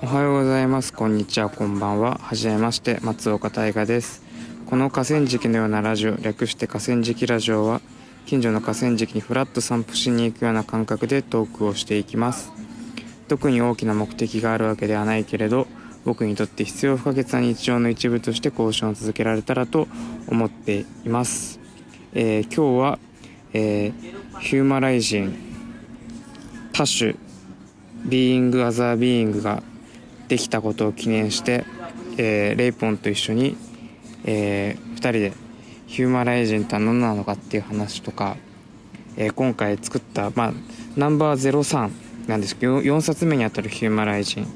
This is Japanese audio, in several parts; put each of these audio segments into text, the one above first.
おはようございます。こんにちは。こんばんは。はじめまして。松岡大我です。この河川敷のようなラジオ略して河川敷ラジオは近所の河川敷にフラッと散歩しに行くような感覚でトークをしていきます。特に大きな目的があるわけではないけれど僕にとって必要不可欠な日常の一部として交渉を続けられたらと思っています、えー、今日は、えー、ヒューマライジン多種 Being Other Being ができたことを記念して、えー、レイポンと一緒に、えー、2人で HUMARIZINE とは何なのかっていう話とか、えー、今回作った、まあ、ナンバー03なんですけど 4, 冊目にあたる HUMARIZINE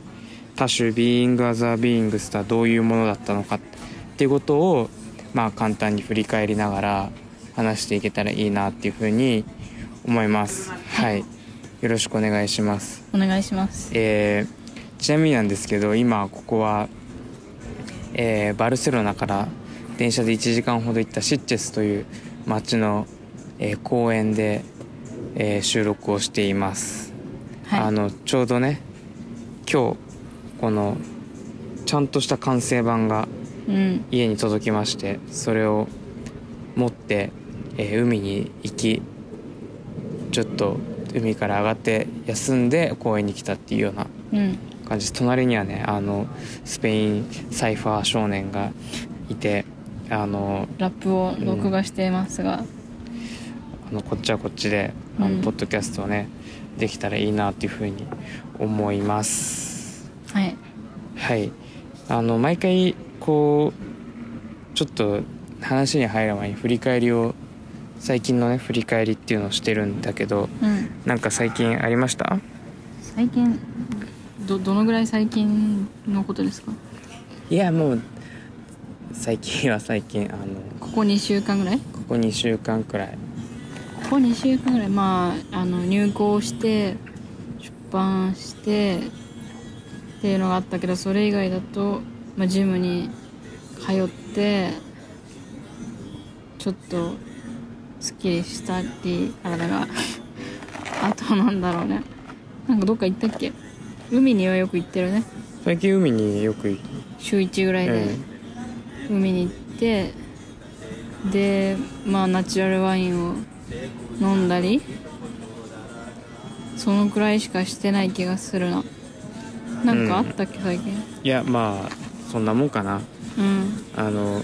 多種 Being Other Beings とはどういうものだったのかっていうことを、まあ、簡単に振り返りながら話していけたらいいなっていうふうに思います。はい。よろしくお願いします。お願いします。えー、ちなみになんですけど今ここは、えー、バルセロナから電車で1時間ほど行ったシッチェスという町の、えー、公園で、えー、収録をしています、はい、あのちょうどね今日このちゃんとした完成版が家に届きまして、うん、それを持って、えー、海に行きちょっと海から上がって休んで公園に来たっていうような感じ隣にはねあのスペインサイファー少年がいてあのラップを録画していますが、うん、あのこっちはこっちであの、ポッドキャストをねできたらいいなっていうふうに思います。はい。はい。あの毎回こうちょっと話に入る前に振り返りを最近のね振り返りっていうのをしてるんだけど、うん、なんか最近ありました？最近どどのぐらい最近のことですか？いやもう最近は最近あのここ2週間ぐらい？ここ2週間くらい。ここ2週間ぐらい。まああの入校して出版してっていうのがあったけどそれ以外だと、まあ、ジムに通ってちょっとすっきりしたり体があとなんだろうね。なんかどっか行ったっけ？海にはよく行ってるね。最近海によく行週1ぐらいで海に行ってでまあナチュラルワインを飲んだりそのくらいしかしてない気がするな。なんかあったっけ、最近？いやまあそんなもんかな。うん。あの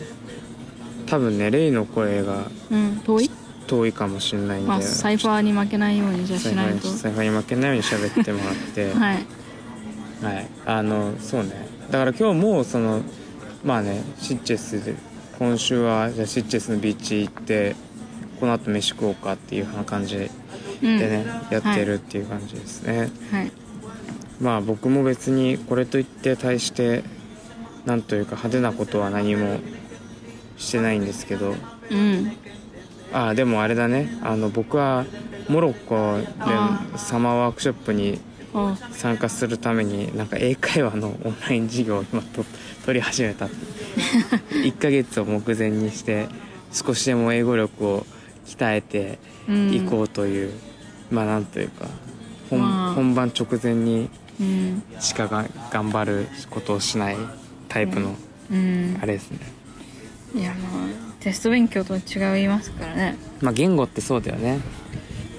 多分ねレイの声が、うん、遠い？遠いかもしれないんで、まあ、サイファーに負けないようにじゃしないと。サイファーに負けないように喋ってもらって。はい、はい、あのそうね。だから今日もそのまあねシッチェスで今週はじゃシッチェスのビーチ行ってこの後飯食おうかっていう感じでね、うん、やってるっていう感じですね、はい、まあ僕も別にこれといって対してなんというか派手なことは何もしてないんですけど、うん、あでもあれだね。あの僕はモロッコでサマーワークショップに参加するためになんか英会話のオンライン授業を今と取り始めた1 ヶ月を目前にして少しでも英語力を鍛えていこうという、うん、まあなんというか本まあ、本番直前にしかが頑張ることをしないタイプのあれですね、いやまあテスト勉強とは違いますからね。まあ言語ってそうだよね。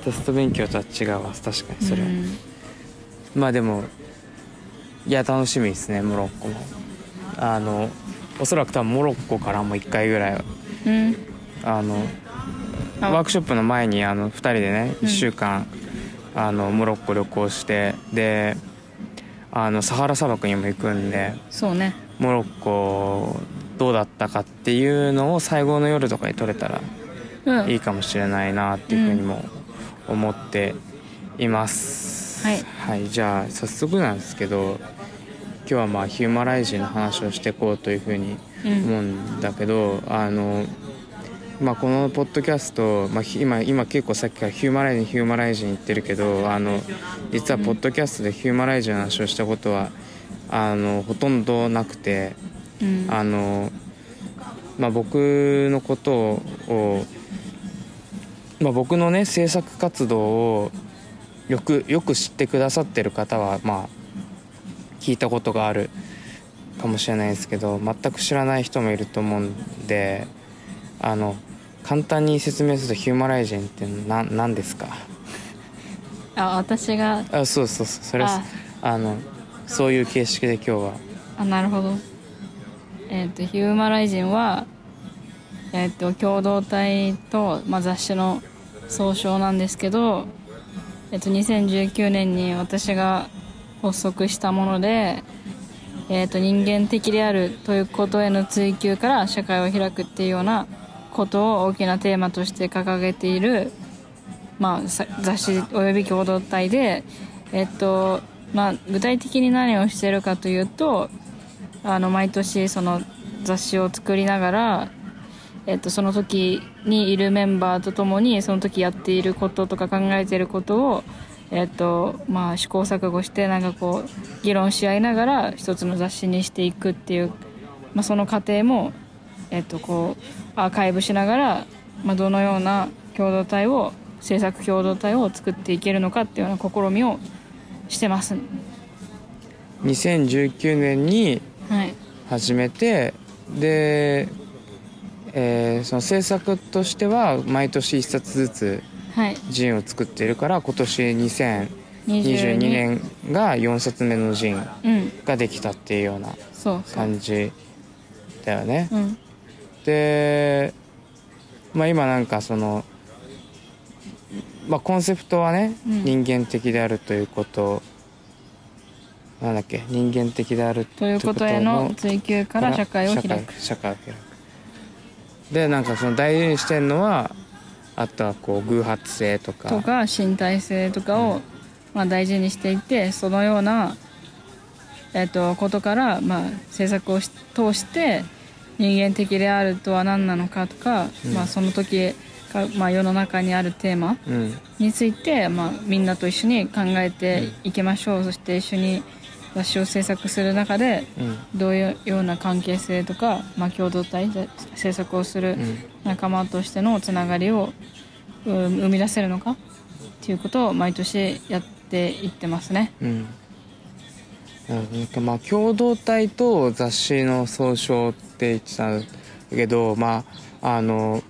テスト勉強とは違うわ。確かにそれは、うん、まあでもいや楽しみですねモロッコも。あのおそらく多分モロッコからも1回ぐらい、うん、あのワークショップの前にあの2人でね1週間、うん、あのモロッコ旅行してであのサハラ砂漠にも行くんでそうね。モロッコどうだったかっていうのを最後の夜とかに撮れたらいいかもしれないなっていうふうにも思っています、はい、はい、じゃあ早速なんですけど今日はまあヒューマライジンの話をしていこうというふうに思うんだけど、うん、あのまあ、このポッドキャスト、まあ、今今結構さっきからヒューマライジンヒューマライジン言ってるけどあの実はポッドキャストでヒューマライジンの話をしたことはあのほとんどなくてうん、あの、まあ、僕のことを、まあ、僕のね制作活動をよくよく知ってくださってる方はまあ聞聞いたことがあるかもしれないですけど全く知らない人もいると思うんであの簡単に説明するとヒューマライジンってな何ですか？あ私が？あそうそうそう。それあ。あのそういう形式で今日は。あなるほど。えっ、とヒューマライジンはえっ、と共同体と、まあ、雑誌の総称なんですけどえっ、と2019年に私が発足したものでえっ、と人間的であるということへの追求から社会を開くっていうようなことを大きなテーマとして掲げているまあ、雑誌および共同体で、えっとまあ、具体的に何をしてるかというとあの毎年その雑誌を作りながら、えっと、その時にいるメンバーと共にその時やっていることとか考えていることを、えっとまあ、試行錯誤してなんかこう議論し合いながら一つの雑誌にしていくっていう、まあ、その過程も、えっと、こうアーカイブしながら、まあ、どのような共同体を制作共同体を作っていけるのかっていうような試みをしてます。2019年にはい。始めてで、えーその制作としては毎年1冊ずつはい。ジンを作っているから今年2022 22年が4冊目のジンうん。ができたっていうような感じだよね。うん。で、まあ、今なんかその、まあ、コンセプトはね、うん。人間的であるということ。なんだっけ？人間的であるということへの追求から社会を開く。社会社会を開くでなんかその大事にしてるのはあとはこう偶発性とか。とか身体性とかを、まあ、大事にしていてそのような、えっとことから、まあ、制作をし通して人間的であるとは何なのかとか、うん。まあ、その時か、まあ、世の中にあるテーマうん。について、まあ、みんなと一緒に考えていきましょう、そして一緒に雑誌を制作する中でうん。どういうような関係性とか、まあ、共同体で制作をするうん。仲間としてのつながりをうん生み出せるのかっていうことを毎年やっていってますね。うん。まあ共同体と雑誌の総称って言ってたんだけどまああの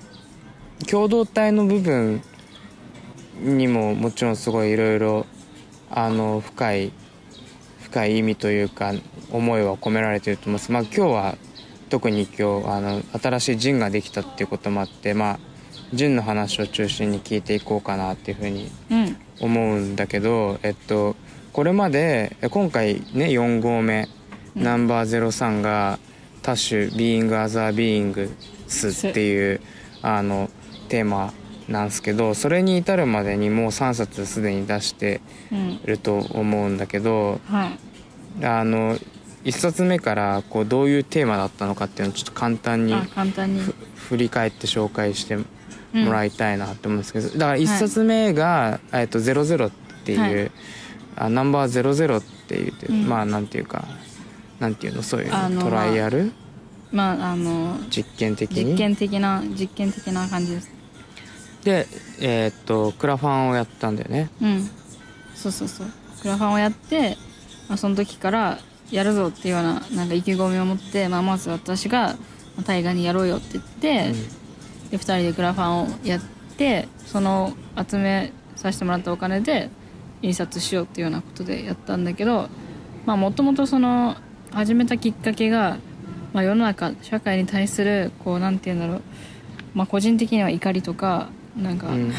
共同体の部分にももちろんすごいいろいろあの深い深い意味というか思いは込められていると思います。まあ今日は特に今日あの新しいジンができたっていうこともあってまあZINE の話を中心に聞いていこうかなっていうふうにうん思うんだけど、えっと、これまでえ今回ね4号目、うんナンバー03が「多種 Being Other Beings」っていうあのテーマなんですけどそれに至るまでにもう3冊すでに出してうんると思うんだけどはい。あの1冊目からこうどういうテーマだったのかっていうのをちょっと簡単にあ簡単に。振り返って紹介してもらいいたいなと思うんですけど、だから1冊目が「えっと00」っていう、はい。あナンバー00っていう、うん。まあなんていうかなんていうの？そういうトライアル？まああの実験的に？実験的な実験的な感じですでえーっとクラファンをやったんだよね。うん。そうそうそう。クラファンをやって、まあ、その時からやるぞっていうようななんか意気込みを持って、まあ、まず私がまあ大河にやろうよって言って、で2人でクラファンをやってその集めさせてもらったお金で印刷しようっていうようなことでやったんだけどまあもともとその始めたきっかけが、まあ、世の中社会に対するこうなんて言うんだろう、まあ、個人的には怒りとかなんか、うん。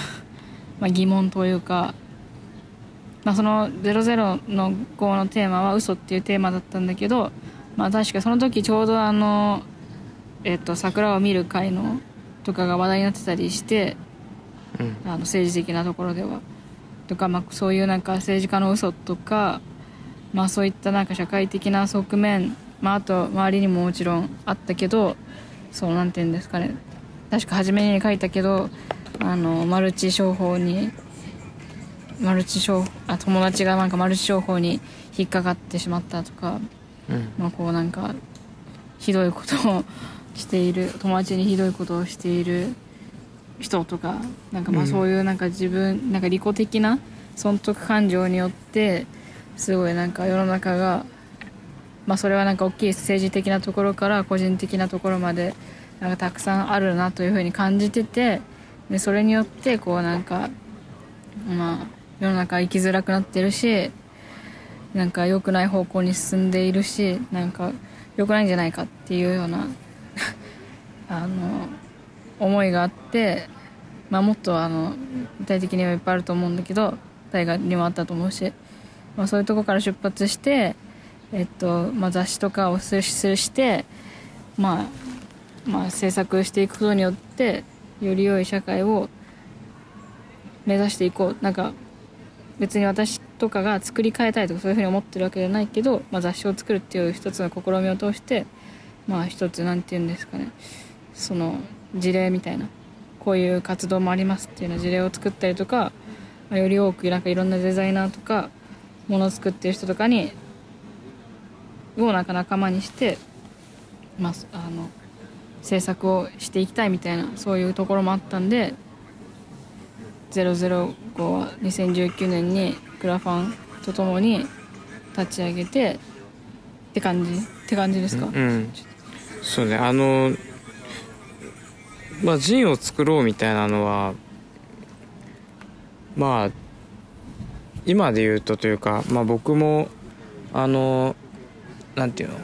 まあ、疑問というか、まあ、その「00の5」のテーマは嘘っていうテーマだったんだけど、まあ、確かその時ちょうどあの、えっと桜を見る会のとかが話題になってたりしてうん。あの政治的なところでは。とか、まあ、そういうなんか政治家の嘘とか、まあ、そういったなんか社会的な側面、まあ、あと周りにももちろんあったけどそうなんて言うんですかね。確か初めに書いたけどあのマルチ商法にマルチ商あ友達がなんかマルチ商法に引っかかってしまったとか、うん。まあ、こうなんかひどいことを している友達にひどいことをしている人とかなんかまうん。あそういうなんか自分なんか利己的な損得感情によってすごいなんか世の中がまあ、それはなんか大きい政治的なところから個人的なところまでなんかたくさんあるなというふうに感じててでそれによってこうなんかまあ世の中生きづらくなってるしなんか良くない方向に進んでいるしなんか良くないんじゃないかっていうような あの思いがあって、まあ、もっとあの具体的にはいっぱいあると思うんだけど大河にもあったと思うし、まあ、そういうとこから出発して、えっとまあ、雑誌とかを推進して、まあ、まあ制作していくことによってより良い社会を目指していこう。なんか別に私とかが作り変えたいとかそういうふうに思ってるわけじゃないけど、まあ、雑誌を作るっていう一つの試みを通してまあ一つなんて言うんですかね。その事例みたいなこういう活動もありますっていうような事例を作ったりとか、まあより多くなんかいろんなデザイナーとかものを作ってる人とかにをなんか仲間にして、まあ、あの制作をしていきたいみたいなそういうところもあったんで005は2019年にクラファンとともに立ち上げてって感じ？って感じですか、うん。そうねあのまあジンを作ろうみたいなのはまあ今で言うとというか、まあ、僕もあのなんていうの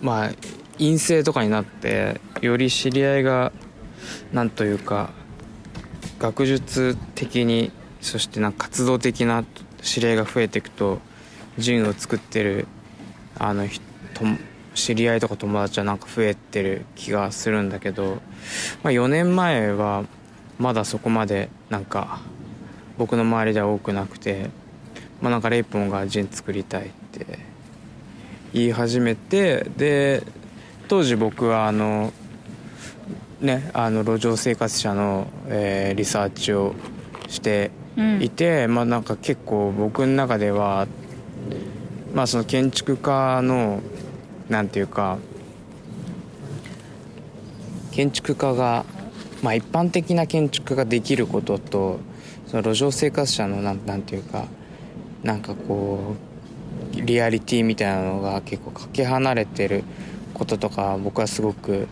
まあ陰性とかになってより知り合いがなんというか学術的にそしてなんか活動的な知り合いが増えていくとジンを作ってるあの知り合いとか友達はなんか増えてる気がするんだけど、まあ、4年前はまだそこまでなんか僕の周りでは多くなくて、まあ、なんかレイポンがジン作りたいって言い始めてで当時僕はあのねあの路上生活者の、えーリサーチをしてうん。いて、まあなんか結構僕の中ではまあその建築家のなんていうか建築家がまあ一般的な建築家ができることとその路上生活者のなんなんていうかなんかこうリアリティみたいなのが結構かけ離れてることとか僕はすごく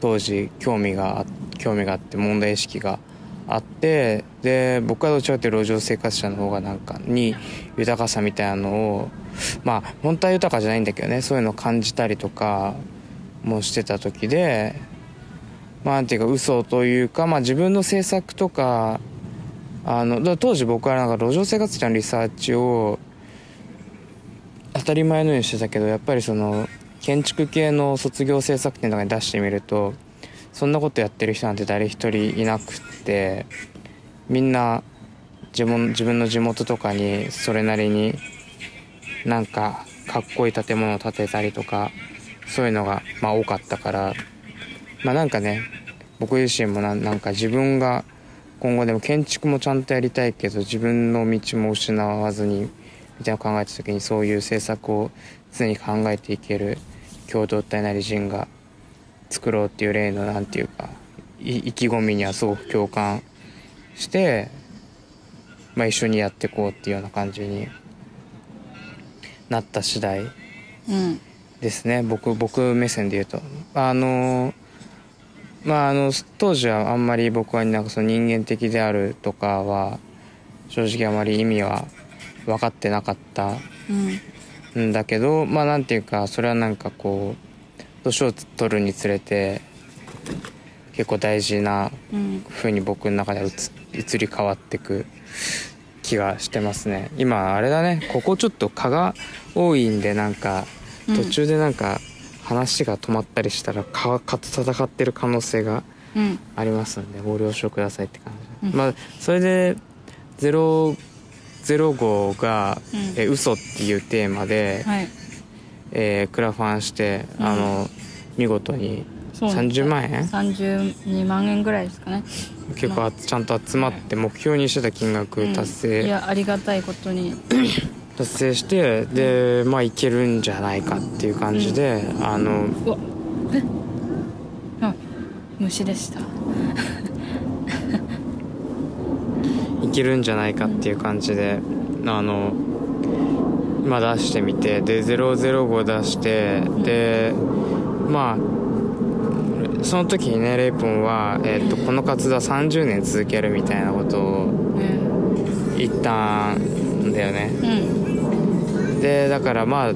当時興味が興味があって問題意識があってで僕はどちらかというと路上生活者の方がなんかに豊かさみたいなのをまあ本当は豊かじゃないんだけどねそういうのを感じたりとかもしてた時でまあなんていうか嘘というか、まあ、自分の制作とかあの当時僕はなんか路上生活者のリサーチを当たり前のようにしてたけどやっぱりその建築系の卒業制作展とかに出してみるとそんなことやってる人なんて誰一人いなくってみんな自分自分の地元とかにそれなりになんかかっこいい建物を建てたりとかそういうのがまあ多かったからまあなんかね僕自身もななんか自分が今後でも建築もちゃんとやりたいけど自分の道も失わずにみたいなのを考えた時にそういう政策を常に考えていける共同体なり人が作ろうっていう例のなんていうかい意気込みにはすごく共感して、まあ、一緒にやっていこうっていうような感じになった次第うん。ですね。僕僕目線で言うと。あのまああの当時はあんまり僕はなんかその人間的であるとかは正直あまり意味は分かってなかったうんんだけどまあなんていうかそれはなんかこう年を取るにつれて結構大事なうん風に僕の中では移移り変わってく気がしてますね。今あれだねここちょっと蚊が多いんでなんかうん途中でなんか話が止まったりしたら蚊蚊と戦ってる可能性がうん。ありますんでご了承くださいって感じ、うん。まあそれで0 05が、うん。えー嘘っていうテーマで、はい。えークラファンして、うん。あの見事にそうなんです30万円32万円ぐらいですかね。結構あ。ちゃんと集まって目標にしてた金額達うん。い成、やありがたいことに。達成してでまあいけるんじゃないかっていう感じで、あのうわ。え？あ虫でした。いけるんじゃないかっていう感じであのまあ、出してみてで005出して、でまあその時にねレイポンは、えっとこの活動は30年続けるみたいなことをうん。言ったんだよね。うん。でだからまあ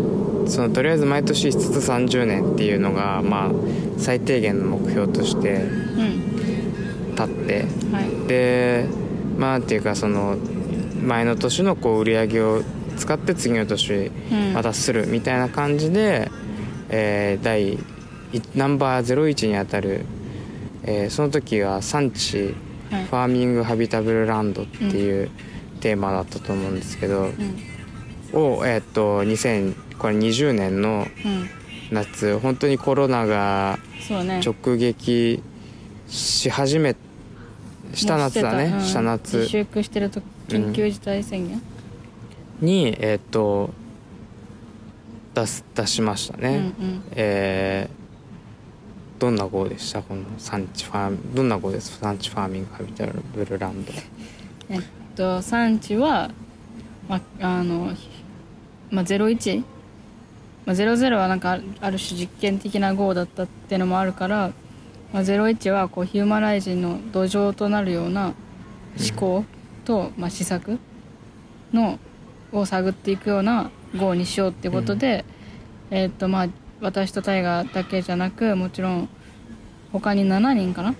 そのとりあえず毎年しつつ30年っていうのがまあ最低限の目標としてうん。立ってはい。でまあなんていうかその前の年のこう売り上げを使って次の年うん。またするみたいな感じで、えー第いナンバー01にあたる、えーその時は産地はい。ファーミングハビタブルランドっていうテーマだったと思うんですけど、うん。を、えーっと2020年のうん。夏本当にコロナが直撃し始めした夏だねもうしてした夏。自粛してると緊急事態宣言？にえーっと出す出しましたうんね、うん。えーどんな号でした？この産地ファームどんな号です？産地ファーミングハビタブルランド。えっと産地はまあのまあ01まあ、00はなんかあるある種実験的な号だったっていうのもあるから、まあ、01はこうヒューマライジンの土壌となるような思考と、まあ、施策のを探っていくような号にしようってことで、えっとまあ私とタイガーだけじゃなくもちろん他に7人かな？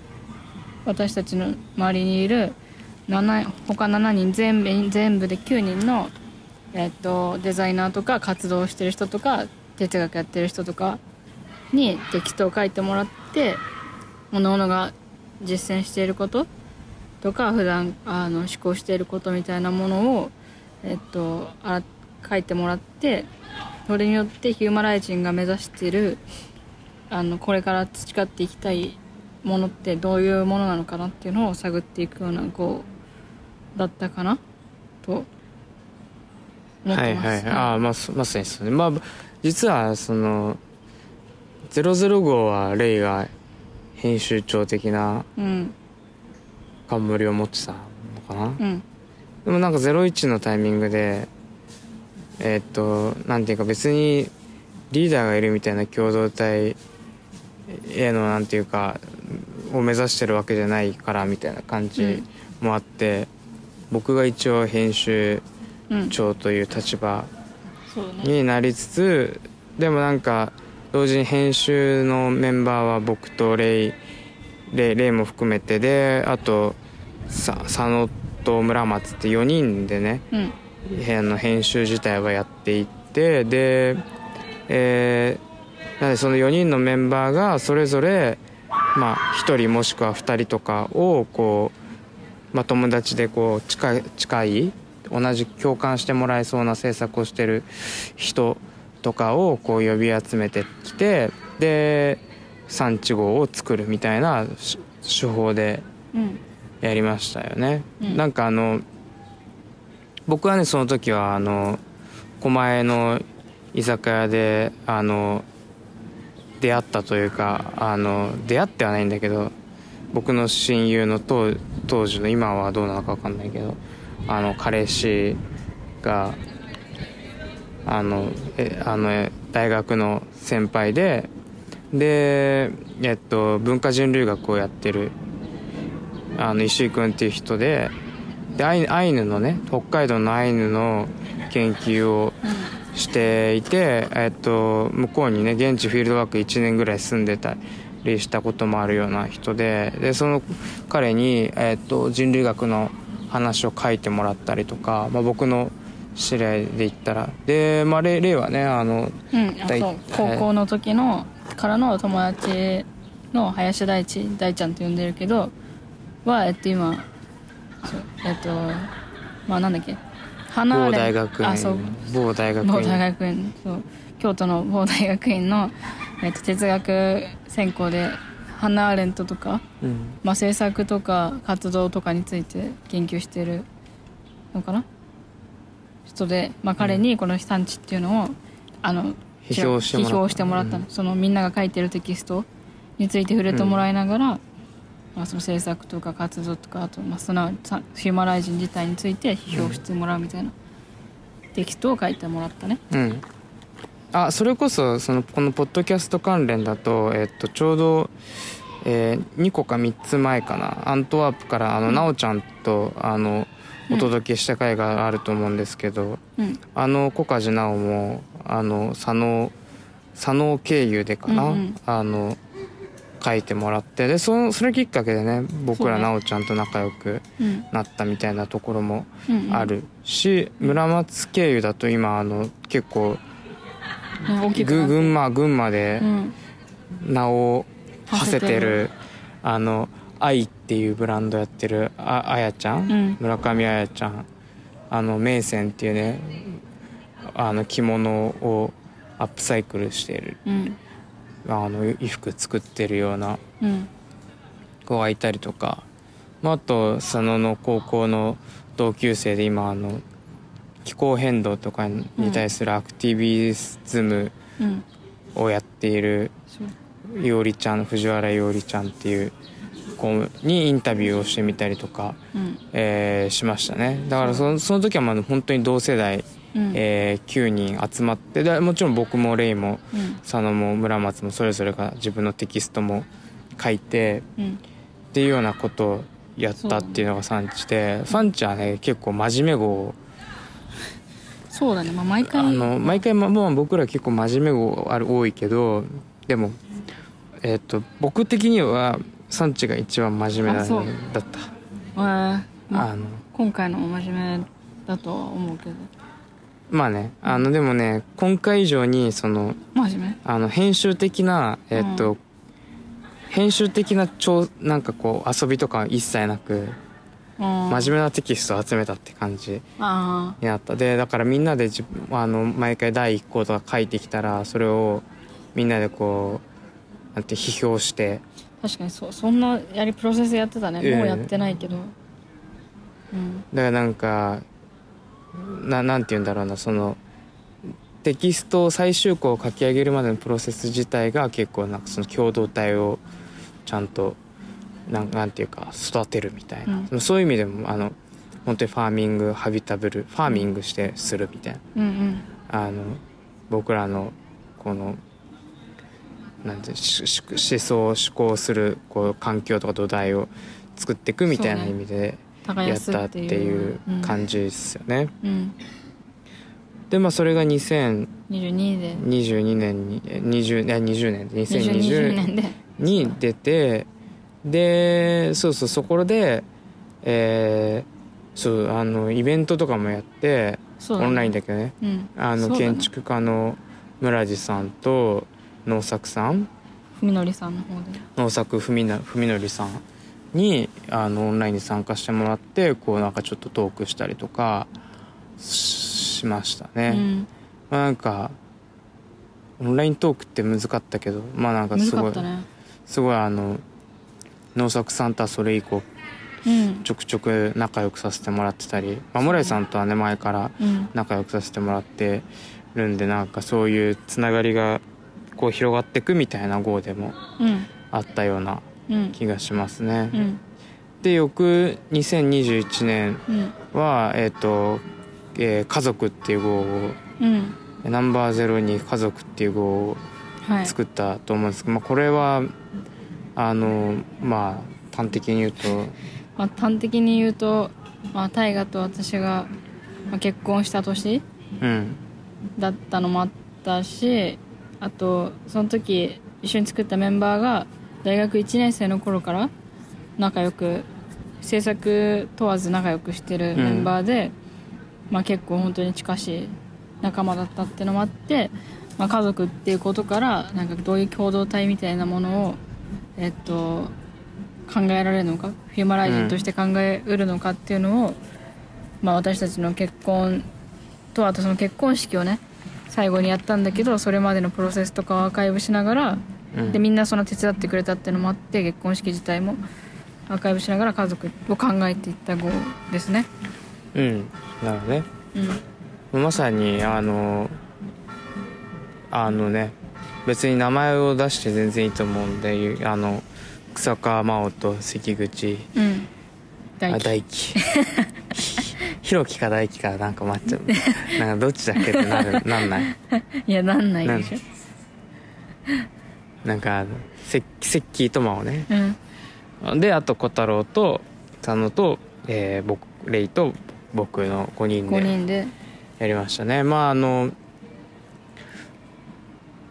私たちの周りにいる7他7人全部全部で9人の、えっとデザイナーとか活動してる人とか哲学やってる人とかにテキストを書いてもらって各々が実践していることとか普段あの思考していることみたいなものを、えっと、あ書いてもらってそれによってヒューマライジンが目指しているあのこれから培っていきたいものってどういうものなのかなっていうのを探っていくような号だったかなと思ってます。はいああまあまさにそうねまあ実はその005はレイが編集長的なうん。冠を持ってたのかな？うん。でもなんか01のタイミングでえーっとなんていうか別にリーダーがいるみたいな共同体へのなんていうかを目指してるわけじゃないからみたいな感じもあって、僕が一応編集うん。長という立場そうね。になりつつでもなんか同時に編集のメンバーは僕とレイレイレイも含めてであとさ佐野と村松って4人でねうん。部屋の編集自体はやっていってで、えーなのでその4人のメンバーがそれぞれ、まあ、1人もしくは2人とかをこう、まあ、友達でこう近い近い同じ共感してもらえそうな制作をしてる人とかをこう呼び集めてきてで産地号を作るみたいなし手法でうんやりましたよね、うん。なんかあの僕はねその時はあの狛江の居酒屋であの出会ったというかあの出会ってはないんだけど僕の親友の当当時の今はどうなのか分かんないけどあの彼氏があのえあの大学の先輩でで、えっと、文化人類学をやってるあの石井君っていう人ででアイアイヌのね北海道のアイヌの研究をしていて、えっと、向こうにね現地フィールドワーク1年ぐらい住んでたりしたこともあるような人ででその彼に、えっと、人類学の話を書いてもらったりとか、まあ、僕の知り合いで言ったら。で、まあ、レイレイはねあのうん、あ大そう。高校の時のからの友達の林大地大ちゃんと呼んでるけどはえっと今えっとまあなんだっけ。花某大学院あそう。某大学院某大学院そう。京都の某大学院の、えっと、哲学専攻でハンナ・アーレントとか、うん。まあ、政策とか活動とかについて研究してるのかな人で、まあ、彼にこの「産地」っていうのをあの批評してもらった。の、そのみんなが書いてるテキストについて触れてもらいながら、まあ、その政策とか活動とかあと、まあ、そのさヒューマライジン自体について批評してもらうみたいなテキストを書いてもらったね。うん。あそれこそそのこのポッドキャスト関連だと、えっと、ちょうど、えー2個か3つ前かな。アントワープからあの、なおちゃんとあのお届けした回があると思うんですけど、うん。あの小梶直もあの佐野佐野経由でかな、うんうん。あの書いてもらってでそそれきっかけでね僕らそうね。なおちゃんと仲良くうん。なったみたいなところもうんうん。あるし、村松経由だと今あの結構ね大きくなって。ぐ群馬群馬でうん。名を馳せてる馳せてる。あの愛っていうブランドやってるああやちゃん、うん。村上あやちゃん。あの名線っていうねあの着物をアップサイクルしてる。うん。あの衣服作ってるようなうん。子がいたりとか、まあ、あと佐野の高校の同級生で今あの気候変動とかに対するアクティビズムうん。をやっているいおりちゃん藤原いおりちゃんっていう子にインタビューをしてみたりとか、うん。えーしましたね。だからそのその時はまあ本当に同世代、うん。えー9人集まってでもちろん僕もレイもうん。佐野も村松もそれぞれが自分のテキストも書いてうん。っていうようなことをやったっていうのが産地で産地はね結構真面目号そうだね。まあ毎あ回の毎回ままあ僕ら結構真面目号ある多いけどでもえっ、と僕的には産地が一番真面目なあそうだった。えーまああの。今回のも真面目だとは思うけど。まあねあのでもね今回以上にその真面あの編集的なえっ、と、う編集的な超なんかこう遊びとかは一切なく目真面目なテキストを集めたって感じあになった。でだからみんなであの毎回第1項とか書いてきたらそれをみんなでこうなんて批評してあ確かにそそんなやりプロセスやってたね、ええ。もうやってないけど。うん。だからなんかななんて言うんだろうな。そのテキストを最終項を書き上げるまでのプロセス自体が結構なんかその共同体をちゃんとなんなんていうか育てるみたいな、うん。そういう意味でもあの本当にファーミングハビタブルファーミングしてするみたいな。うんうん。あの僕らのこのなんて思想思考するこう環境とか土台を作っていくみたいな意味で耕やったってていいうう感じですよね。うん、うん、でまあそれが2022 22で年。にえ20いや20年で2020 2020年で。に出てでそうそうそこでえーそうあのイベントとかもやってね。オンラインだけどね。うん。あのね。建築家の村地さんと農作さん？文則さんの方で。農作文則さんにあのオンラインに参加してもらってこうなんかちょっとトークしたりとかししましたね、うん。まあ、なんかオンライントークって難かったけどまあなんか難すごい、ね。すごいあの農作さんとはそれ以降うん。ちょくちょく仲良くさせてもらってたり、まあ、村井さんとはね前からうん。仲良くさせてもらってるんでなんかそういうつながりがこう広がっていくみたいな号でもうん。あったようなうん。気がしますね。うん。で翌2021年うん。は、えっとえー家族」っていう号をうん。ナンバーゼロに家族っていう号をはい。作ったと思うんですけど、まあ、これはあのまあ端的に言うとまあ、端的に言うと、まあ、大河と私が、まあ、結婚した年うん。だったのもあったしあとその時一緒に作ったメンバーが大学1年生の頃から仲良く制作問わず仲良くしてるメンバーで、まあ、結構本当に近しい仲間だったっていうのもあって、まあ、家族っていうことからなんかどういう共同体みたいなものを、えっと、考えられるのかヒューマライジンとして考えうるのかっていうのを、まあ、私たちの結婚とあとその結婚式をね最後にやったんだけどそれまでのプロセスとかをアーカイブしながら、うん。でみんなその手伝ってくれたっていうのもあって結婚式自体もアーカイブしながら家族を考えていった号ですね。うん。なるほどね。うん。まさにあのあのね別に名前を出して全然いいと思うんであの草川真央と関口。うん。大輝 ひろきか大輝かなんか待っちゃう。なんかどっちだっけってなるなんない。いやなんないでしなんかセッセッキーとマオね。ょうん。であと小太郎と佐野と、えー僕レイと僕の5人5で人で。やりましたね。まああの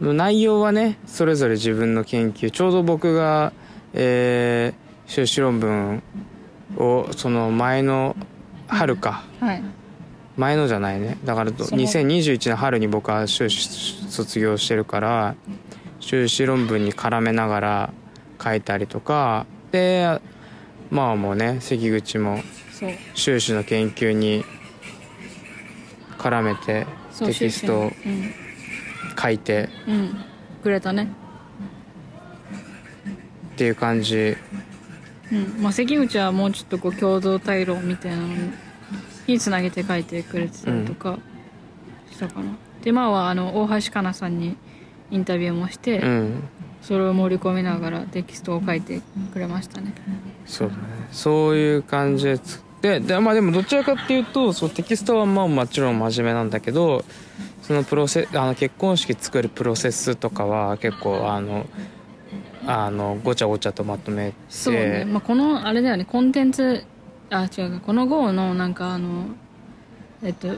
内容はねそれぞれ自分の研究。ちょうど僕が、えー、修士論文をその前の春か、はい。前のじゃないね。だからとその2021年春に僕は修士卒業してるから修士論文に絡めながら書いたりとか。でまあもうね関口も修士の研究に絡めてテキストを書いてうん、うん、くれたね。っていう感じうん。まあ関口はもうちょっとこう共同対論みたいなのにつなげて書いてくれてたりとかしたかな、でまあはあの大橋かなさんにインタビューもして、うん。それを盛り込みながらテキストを書いてくれましたね。そうだね。そういう感じでつででまあでもどちらかっていうとそうテキストはまあもちろん真面目なんだけどそのプロセあの結婚式作るプロセスとかは結構あのあのごちゃごちゃとまとめて。そうね、まあ、このあれだよね。コンテンツあ違うか。この号のなんかあのえっと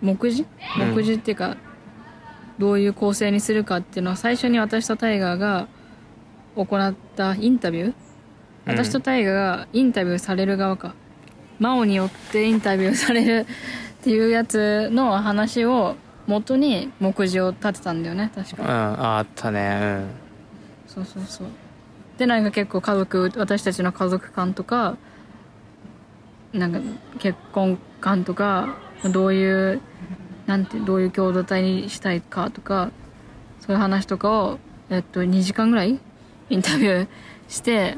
目次？うん。目次っていうか、どういう構成にするかっていうのは最初に私とタイガーが行ったインタビュー、私とタイガーがインタビューされる側か。真央によってインタビューされるっていうやつの話を元に目次を立てたんだよね。確うん。かああったねそうそうそう。でなんか結構家族私たちの家族観とかなんか結婚観とかどういうなんてどういう共同体にしたいかとかそういう話とかを、えっと、2時間ぐらいインタビューして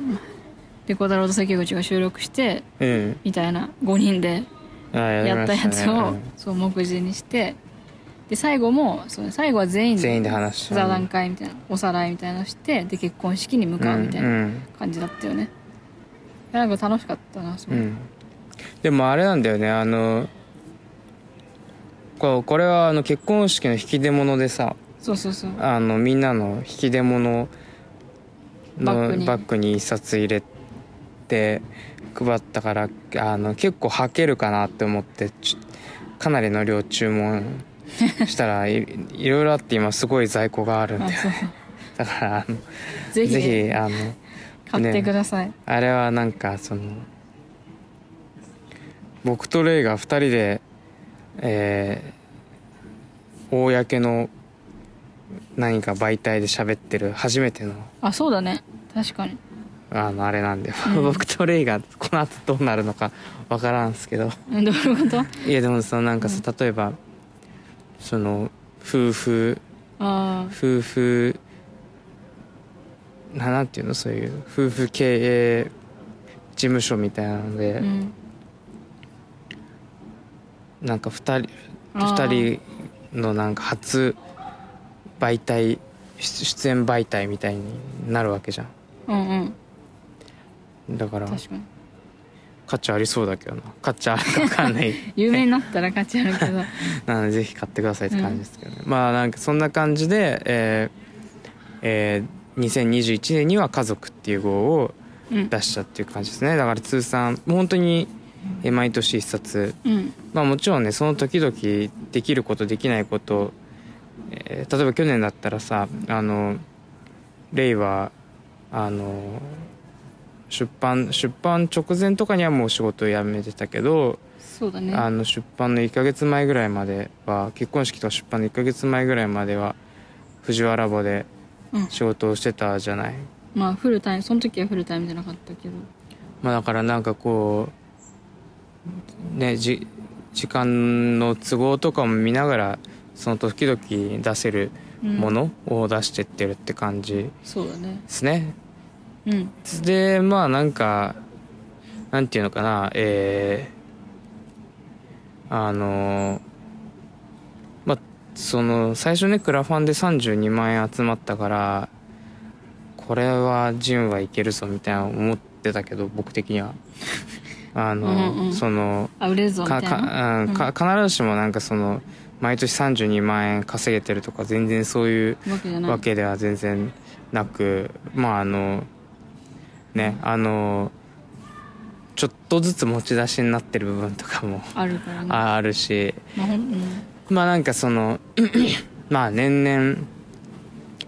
で小太郎と関口が収録してうん。うんみたいな5人であやったやつを、ねそう目次にしてで最後もそうね最後は全員で全員で話した座談会みたいなおさらいみたいなのしてで結婚式に向かうみたいうんうなん。感じだったよね、いやなんか楽しかったなそれ、うん。でもあれなんだよねあのこうこれはあの結婚式の引き出物でさそうそうそう。あのみんなの引き出物のバッグに。一冊入れて配ったからあの結構はけるかなって思ってちかなりの量注文したらいいろいろあって今すごい在庫があるんで。あそう。だからあのぜひ。ぜひあの買ってください、あれはなんかその僕とレイが2人でえー公の何か媒体で喋ってる初めての。あそうだね。確かに。あのあれなんで、うん。僕とレイがこの後どうなるのかわからんすけど。えどういうこと？いやでもさなんかさ例えばその夫婦あ夫婦なていうの？そういう夫婦経営事務所みたいなので、あうんなんか2人あー二人のなんか初媒体出出演媒体みたいになるわけじゃうんうんん。だから確かに価値ありそうだけどな。価値あるか分かんない。有名になったら価値あるけど。なのでぜひ買ってくださいって感じですけどね、まあなんかそんな感じでえーえー2021年には「家族」っていう号をうん。出したっていう感じですね。だから通算もう本当にえー毎年一冊。うん。まあもちろんねその時々できることできないこと、えー例えば去年だったらさあのレイはあの出版出版直前とかにはもう仕事を辞めてたけど、そうだね。あの出版の1ヶ月前ぐらいまでは結婚式とか出版の1ヶ月前ぐらいまでは藤原ラボでうん。仕事をしてたじゃない、まあフルタイムその時はフルタイムじゃなかったけど。まあだからなんかこうねじ時間の都合とかも見ながらその時々出せるうん。ものを出してってるって感じそうだねですね、うん。でまあなんかなんていうのかなえー、あのまあその最初ねクラファンで32万円集まったからこれはジンはいけるぞみたいな思ってたけど僕的には。あの、うんうんそのあ売れるぞみたかいなか,、うん、か必ずしもなんかその毎年32万円稼げてるとか全然そういうわけでは全然なくまああのねあのちょっとずつ持ち出しになってる部分とかもあるからね。ああるし。まあまあなんかその まあ年々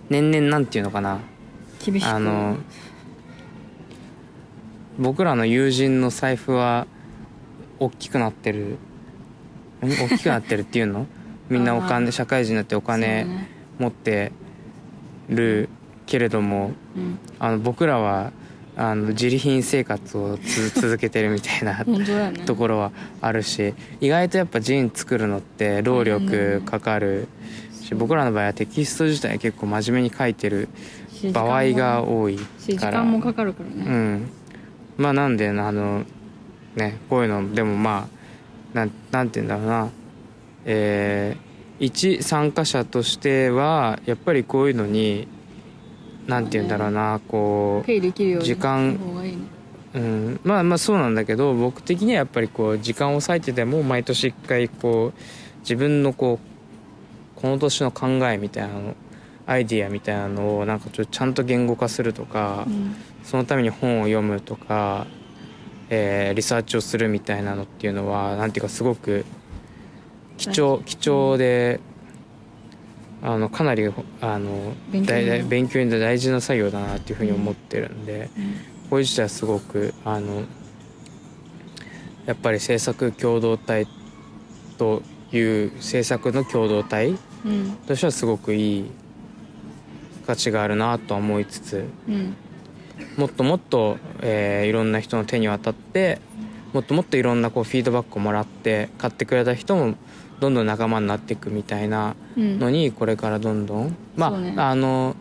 年々なんていうのかな。厳しく。あの僕らの友人の財布は大きくなってる。ん大きくなってるっていうの？みんなおあ金社会人になってお金ね。持ってるけれどもうん。あの僕らはあの自利品生活をつ続けてるみたいなね。ところはあるし意外とやっぱジン作るのって労力かかるし僕らの場合はテキスト自体結構真面目に書いてるし場合が多いし時から間もかかるからね。うん。まあなんであのねこういうのでもまあなんなんて言うんだろうな。えー一参加者としてはやっぱりこういうのになんて言うんだろうなこうに時間。う、うん、まあまあそうなんだけど僕的にはやっぱりこう時間を割いてでも毎年一回こう自分のこうこの年の考えみたいなのアイディアみたいなのをなんかちょっとちゃんと言語化するとか、うん。そのために本を読むとか、えーリサーチをするみたいなのっていうのはなんていうかすごく貴重貴重であのかなりあの勉強に大大勉強になる大事な作業だなっていうふうに思ってるんで、うん。これ自体はすごくあのやっぱり制作共同体という制作の共同体うん。としてはすごくいい価値があるなとは思いつつうん。もっともっと、えーいろんな人の手に渡ってもっともっといろんなこうフィードバックをもらって買ってくれた人もどんどん仲間になっていくみたいなうん。のにこれからどんどん。まそうね。ああの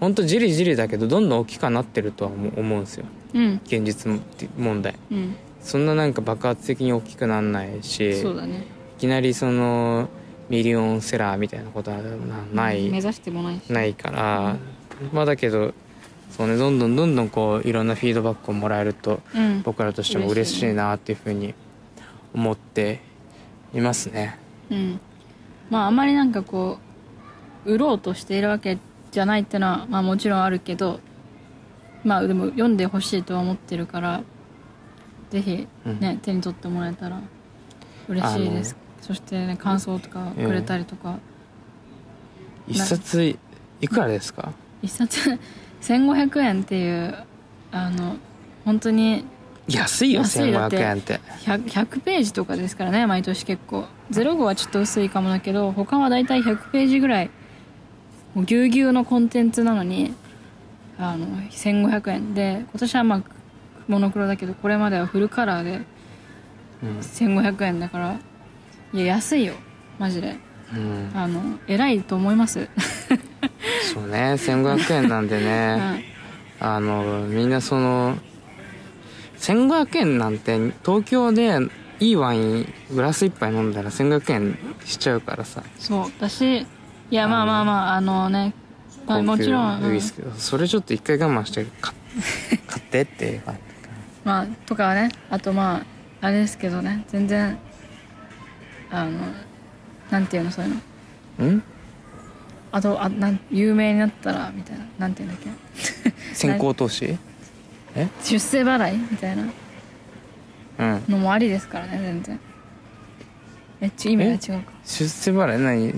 本当じりじりだけどどんどん大きくはなってるとは思うんですよ。うん。現実問題。うん。そんななんか爆発的に大きくなんないしそうだね。いきなりそのミリオンセラーみたいなことはなない目指してもないし。ないから、まあだけどそうねどんどんどんどんこういろんなフィードバックをもらえるとうん。僕らとしても嬉しいなっていうふうに思っていますね。うん。まああんまりなんかこう売ろうとしているわけじゃないってのはまあもちろんあるけどまあでも読んでほしいとは思ってるからぜひね、手に取ってもらえたら嬉しいです。そしてね感想とかくれたりとか、一冊いいくらですか？一冊？1500円っていうあの本当に安いよ安いだって。1500円って。100, 100ページとかですからね毎年結構。05はちょっと薄いかもだけど他は大体100ページぐらい。もうぎゅうぎゅうのコンテンツなのにあの1500円。で今年はまあモノクロだけどこれまではフルカラーでうん、1500円だからいや安いよマジで。うん、あの偉いと思います、そうね1500円なんでね。はい。あのみんなその1500円なんて東京でいいワイングラス一杯飲んだら1500円しちゃうからさ。そう私いやまあまあまああのね、まあ、もちろん、うんそれちょっと一回我慢して買 買ってっていう感じまあとかはねあとまああれですけどね全然あのなんていうのそういうの。うん？あとあなん有名になったらみたいな。なんていうんだっけ。先行投資？え？出世払いみたいなうん。のもありですからね全然。えち意味が違うか。出世払い何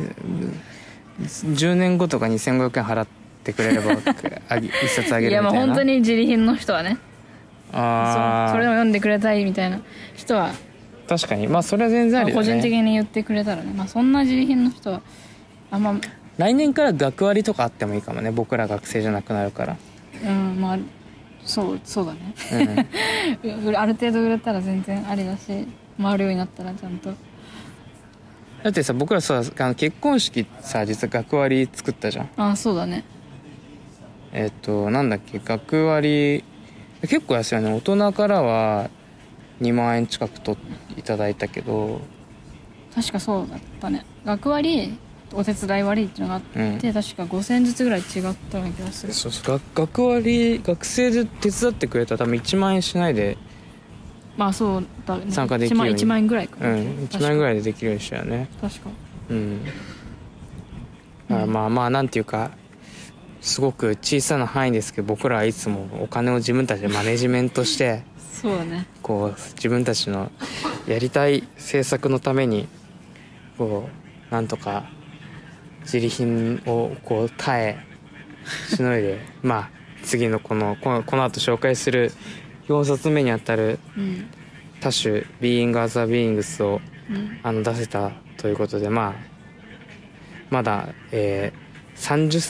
？10年後とかに1500円払ってくれればあげ 一冊あげるみたいな？いやまあ本当に自利品の人はね。ああそれを読んでくれたいみたいな人は、確かに。まあそれは全然ありだ個人的ねに言ってくれたらね、まあ、そんな自利品の人はあんま。来年から学割とかあってもいいかもね。僕ら学生じゃなくなるから。うんまあそうそうだね。うん。うある程度売れたら全然ありだし回るようになったらちゃんと。だってさ僕らさあの結婚式さ実は学割作ったじゃん。ああそうだね。えっ、となんだっけ学割結構安いよね。大人からは2万円近く取っていただいたけど。確かそうだったね。学割お手伝い割っていうのがあって、うん。確か5000円ずつぐらい違ったような気がする。そうそう学学割学生で手伝ってくれたら多分1万円しないでまあそうだね。参加できるように。1万 ,1 万円ぐらいかな、うん1万円ぐらいいでできるようにしたよね。確か。うん。だからまあまあなんていうかすごく小さな範囲ですけど僕らはいつもお金を自分たちでマネジメントして そうだね。こう自分たちのやりたい政策のためにこうなんとか自利品をこう耐えしのいで まあ次のこのこのこの後紹介する4冊目にあたるうん。多種「Being as a Beings」をうん。あの出せたということでまあまだ、えー30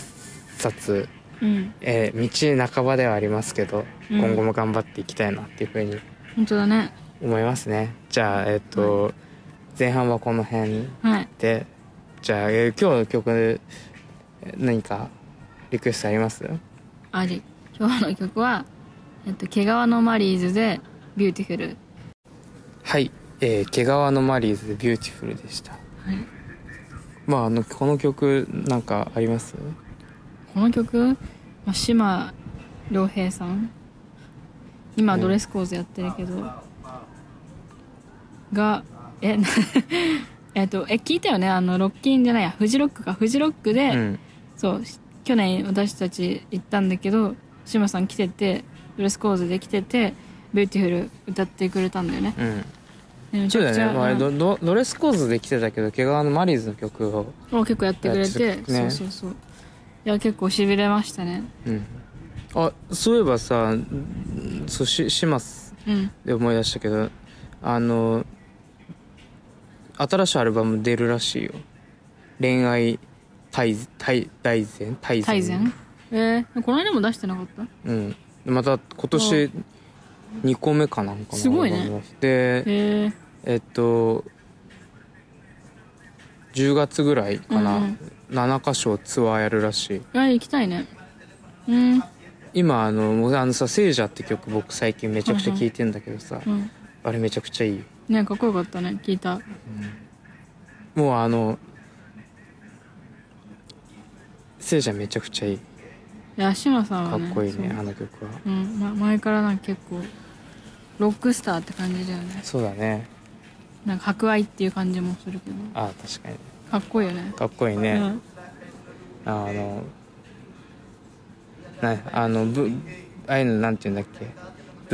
冊、うん。えー道半ばではありますけど、うん。今後も頑張っていきたいなっていうふうに本当だね。思いますね。じゃあえっ、と、前半はこの辺はい。でじゃあ、えー今日の曲えー何かリクエストあります？あり。今日の曲はえっと毛皮のマリーズで「ビューティフルはい、えー、毛皮のマリーズでビューティフルでした」はい。まああのこの曲なんかあります？この曲、まあ、志磨遼平さん。今ドレスコーズやってるけど、がえなえっとえ聞いたよね？あのロッキンじゃないや。フジロックか。フジロックで、うん。そうし去年私たち行ったんだけど志磨さん来ててドレスコーズで来てて「ビューティフル」歌ってくれたんだよね。うん。そうだよね、まあ、うん。ドドドレスコーズで来てたけど毛皮のマリーズの曲を、を結構やってくれて、ね。そうそうそう。いや結構しびれましたね。うん、あそういえばさんそうししますうん。で思い出したけどあの新しいアルバム出るらしいよ。恋愛大大大全大大全えー、この間も出してなかった？うん。また今年2個目かなんかのすごいね。でえー、えっと10月ぐらいかな、うん7カ所ツアーやるらしい。いや行きたいね。うん。今あのもうあのさ「聖者」って曲僕最近めちゃくちゃ聴いてんだけどさ、うん。あれめちゃくちゃいいよねかっこよかったね聞いた。もうあの聖者めちゃくちゃいい。いや島さんかはねっこいいねあの曲は。うん、ま、前からなんか結構ロックスターって感じだよね。そうだね。なんか博愛っていう感じもするけど。ああ確かに。かっこいいよね。かっこいいね、うん。あのなあのブああいうのなんて言うんだっけ？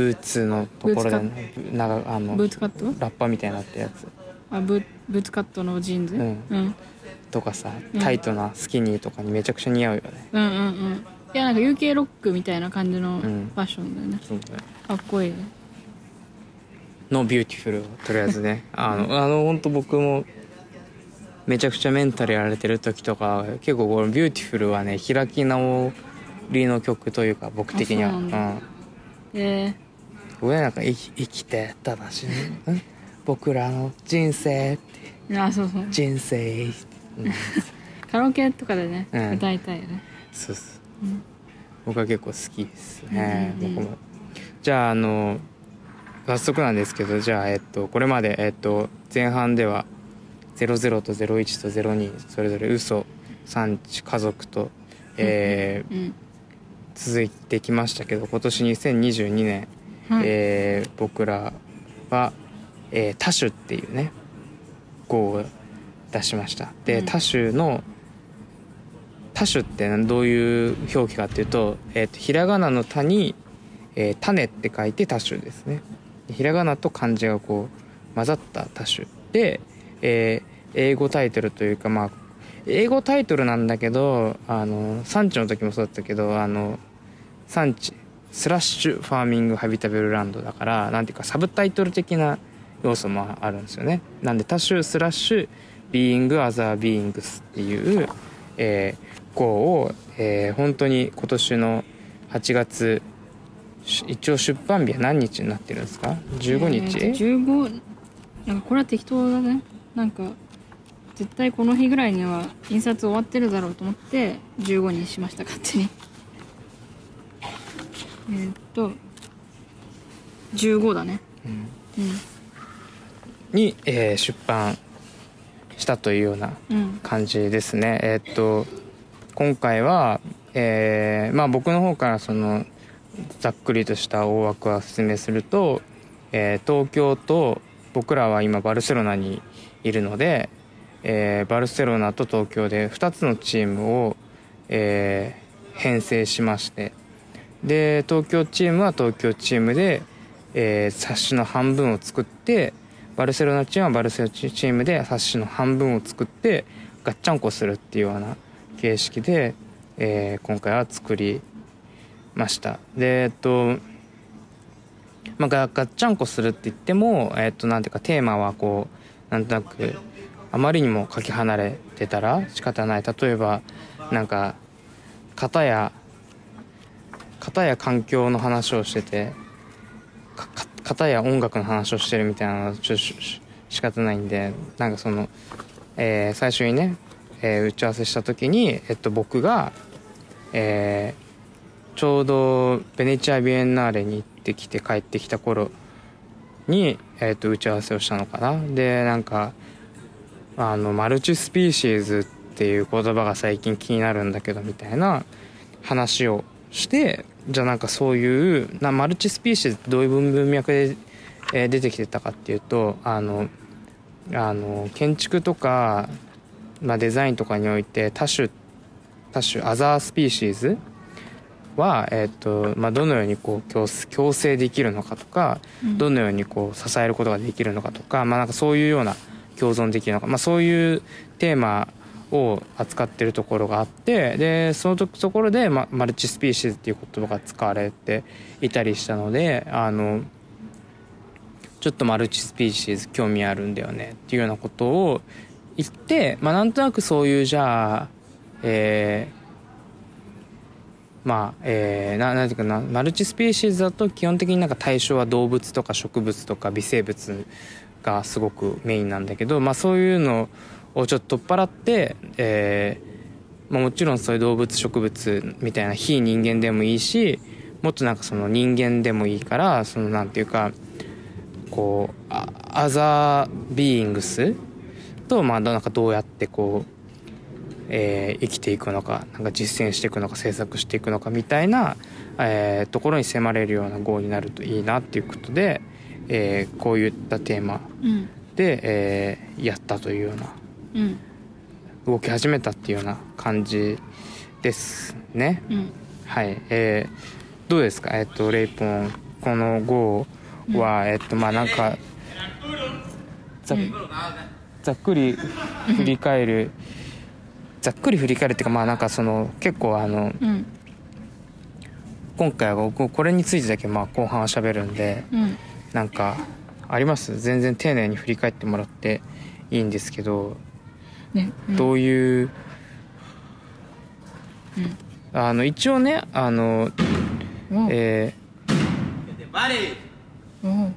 ブーツのところでブーなんかあのブーツカット？ラッパみたいになったやつ。あブブーツカットのジーンズ、うん。うん、とかさうん。タイトなスキニーとかにめちゃくちゃ似合うよね。うんうんうん。いやなんか UK ロックみたいな感じのフん。ァッションだよね、そうだね。かっこいいね。の Beautiful をとりあえずね。あのあの本当僕もめちゃくちゃメンタルやられてる時とか結構この Beautiful はね開き直りの曲というか僕的には。あそうなんうん。え俺なんか生き生きてただし、うん。僕らの人生って。ー、あそうそう。人生。うん、カラオケとかでね、うん。歌いたいよね。そうそう。うん。僕は結構好きですね、うんうんうん。僕も。じゃああの早速なんですけどじゃあえっとこれまでえっと前半では00と01と02それぞれ嘘産地家族と、えーうん。続いてきましたけど今年2022年、はいえー僕らは、えー多種っていうね号を出しました。で、うん。多種の多種ってどういう表記かっていうと,、えーとひらがなの「田」に、えー種って書いて多種ですね。ひらがなと漢字がこう混ざった多種。で、えー英語タイトルというかまあ英語タイトルなんだけどあの産地の時もそうだったけどあの産地スラッシュファーミングハビタブルランドだからなんていうかサブタイトル的な要素もあるんですよね。なんで多種スラッシュ Being Other Beings っていう、えー、号を、えー本当に今年の8月一応出版日は何日になってるんですか？15日、えー15なんかこれは適当だね。なんか絶対この日ぐらいには印刷終わってるだろうと思って15にしました勝手に。えーっと15だね。うん。うん。に、えー出版したというようなうん。感じですね。えーっと今回は、えーまあ僕の方からそのざっくりとした大枠は説明すると、えー東京と僕らは今バルセロナにいるので、えーバルセロナと東京で2つのチームを、えー編成しましてで東京チームは東京チームで、えー冊子の半分を作ってバルセロナチームはバルセロナチームで冊子の半分を作ってガッチャンコするっていうような形式で、えー今回は作りました。でえっとまあ、ガッチャンコするって言っても、えっと、なんていうかテーマはこうなんとなくあまりにもかけ離れてたら仕方ない。例えばなんか片や片や環境の話をしててかか片や音楽の話をしてるみたいなのはちょっとし仕方ないんでなんかその、えー最初にね、えー打ち合わせした時に、えっと、僕が、えーちょうどベネチア・ビエンナーレに行ってきて帰ってきた頃に、えー、と打ち合わせをしたのかな。でなんかあのマルチスピーシーズっていう言葉が最近気になるんだけどみたいな話をしてじゃあなんかそういうなマルチスピーシーズってどういう文脈で、えー出てきてたかっていうとあのあの建築とか、まあ、デザインとかにおいて多種多種アザースピーシーズは、えーとまあ、どのようにこう共共生できるのかとか、うん。どのようにこう支えることができるのかとか,、まあ、なんかそういうような共存できるのか、まあ、そういうテーマを扱ってるところがあってでそのところで、ま、マルチスピーシーズっていう言葉が使われていたりしたのであのちょっとマルチスピーシーズ興味あるんだよねっていうようなことを言って、まあ、なんとなくそういうじゃあえーまあ、えー、ななんていうかなマルチスピーシーズだと基本的になんか対象は動物とか植物とか微生物がすごくメインなんだけど、まあ、そういうのをちょっと取っ払って、えーまあ、もちろんそういう動物植物みたいな非人間でもいいしもっとなんかその人間でもいいからそのなんていうかこうあアザービーイングスとまあなんかどうやってこうえー生きていくのかなんか実践していくのか制作していくのかみたいな、えーところに迫れるような号になるといいなっていうことで、えーこういったテーマうん。で、えーやったというようなうん動き始めたっていうような感じですね。うん。はい。えーどうですか？えっ、とレイポン。この号は、えっ、とまあなんかざ,、ざっくり振り返る。ざっくり振り返るっていうかまあなんかその結構あのうん。今回は僕これについてだけまあ後半は喋るんでうん。なんかあります？全然丁寧に振り返ってもらっていいんですけど、ね。うん。どういううん。あの一応ねあのえ pare, お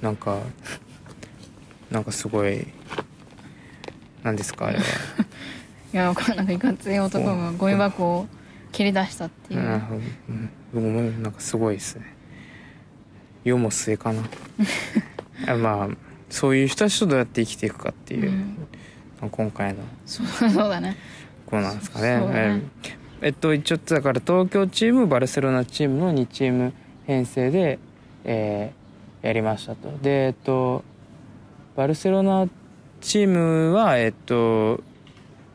なんかなんかすごいなんですかあれは、いやなんかいかつい男がゴミ箱を蹴り出したっていう、うんうん、僕もなんかすごいですね。世も末かな。あまあそういう人たちとどうやって生きていくかっていう、うん。今回のそうだね。こうなんですかね。ね。ええっと一応だから東京チームバルセロナチームの2チーム編成で、えーやりましたと。でえっとバルセロナチームはえっと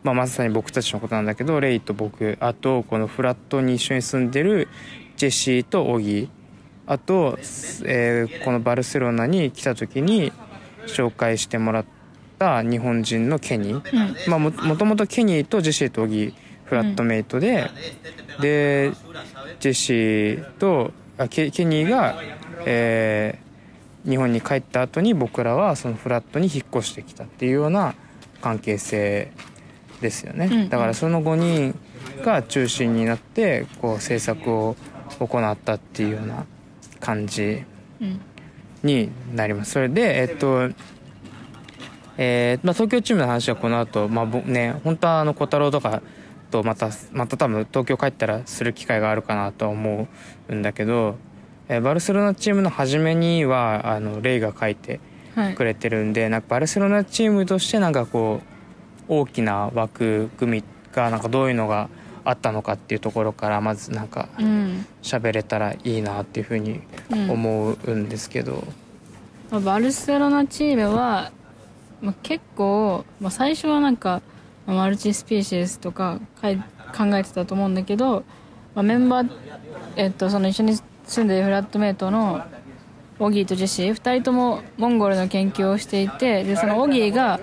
まあ、まさに僕たちのことなんだけどレイと僕あとこのフラットに一緒に住んでるジェシーとオギあと、えーこのバルセロナに来た時に紹介してもらった日本人のケニー、うん。まあ、ももともとケニーとジェシーとオギフラットメイトで、でジェシーとあケケニーが、えー日本に帰った後に僕らはそのフラットに引っ越してきたっていうような関係性ですよね、うん。だからその5人が中心になってこう制作を行ったっていうような感じうんになります。それでえっとえーまあ、東京チームの話はこの後、まあぼね本当はあの小太郎とかとまたまた多分東京帰ったらする機会があるかなとは思うんだけど、えーバルセロナチームの初めにはあのレイが書いてはいくれてるんでなんかバルセロナチームとしてなんかこう大きな枠組みがなんかどういうのがあったのかっていうところからまずなんかうん。喋れたらいいなっていうふうにうん。思うんですけど、まあバルセロナチームは、まあ、結構、まあ、最初はなんか、まあマルチスピーシーズとかかい考えてたと思うんだけど、まあ、メンバー、えっと、その一緒に住んでるフラットメイトのオギーとジェシー2人ともモンゴルの研究をしていてでそのオギーが、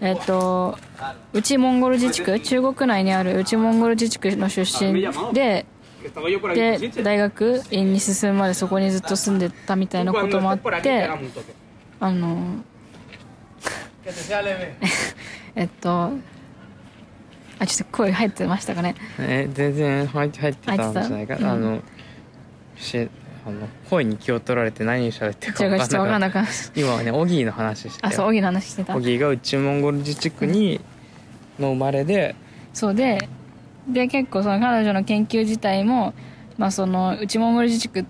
えっと、内モンゴル自治区中国内にある内モンゴル自治区の出身でで大学院に進むまでそこにずっと住んでたみたいなこともあってあの えっとあちょっと声入ってましたかね？え全然入って入ってたんじゃないか、入ってた？あのしあの声に気を取られて何喋ってるか分かんなかった 今はねオギーの話してあそうオギの話してた。オギーが内モンゴル自治区にの生まれで、そうでで結構その彼女の研究自体も、まあ、その内モンゴル自治区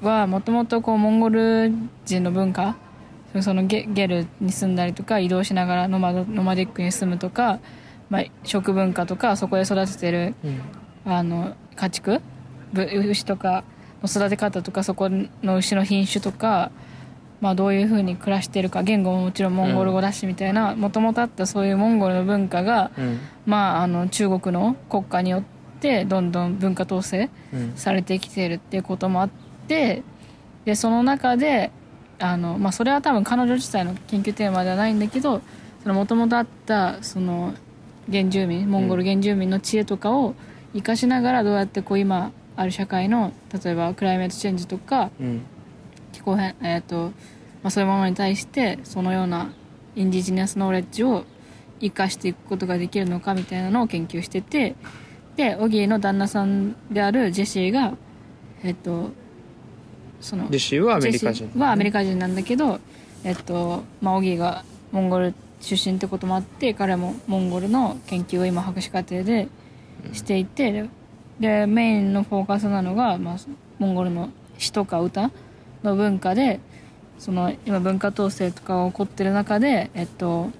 はもともとモンゴル人の文化そのゲゲルに住んだりとか移動しながらノマドノマディックに住むとか、まあ、食文化とかそこで育ててるあの家畜ぶ牛とかの育て方とかそこの牛の品種とか、まあ、どういうふうに暮らしてるか言語ももちろんモンゴル語だしみたいなもともとあったそういうモンゴルの文化が、うん。まあ、あの中国の国家によってどんどん文化統制うん。されてきているっていうこともあってでその中であの、まあ、それは多分彼女自体の研究テーマではないんだけどもともとあったその原住民モンゴル原住民の知恵とかを生かしながらどうやってこう今ある社会の例えばクライメートチェンジとかうん。気候変、えーとまあ、そういうものに対してそのようなインディジニアスノーレッジを生かしていくことができるのかみたいなのを研究しててでオギーの旦那さんであるジェシーがえっ、とそのジェシーはアメリカ人ジェシーはアメリカ人。なんだけど、えっとまあ、オギーがモンゴル出身ってこともあって彼もモンゴルの研究を今博士課程でしていて、ででメインのフォーカスなのが、まあ、モンゴルの詩とか歌の文化でその今文化統制とかが起こってる中で、えっと、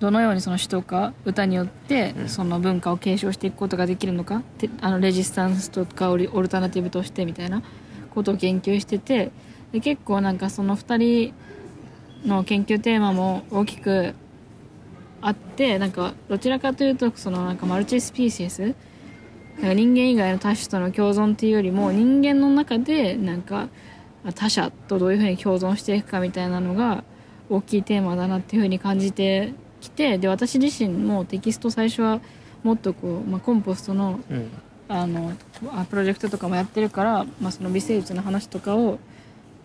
どのようにその詩とか歌によってその文化を継承していくことができるのか、てあのレジスタンスとかオリオルタナティブとしてみたいなことを研究しててで結構なんかその2人の研究テーマも大きくあってなんかどちらかというとそのなんかマルチスピーシースなんか人間以外の多種との共存っていうよりも人間の中でなんか他者とどういうふうに共存していくかみたいなのが大きいテーマだなっていうふうに感じてきてで私自身もテキスト最初はもっとこう、まあ、コンポストのうん。あのあプロジェクトとかもやってるから、まあ、その微生物の話とかを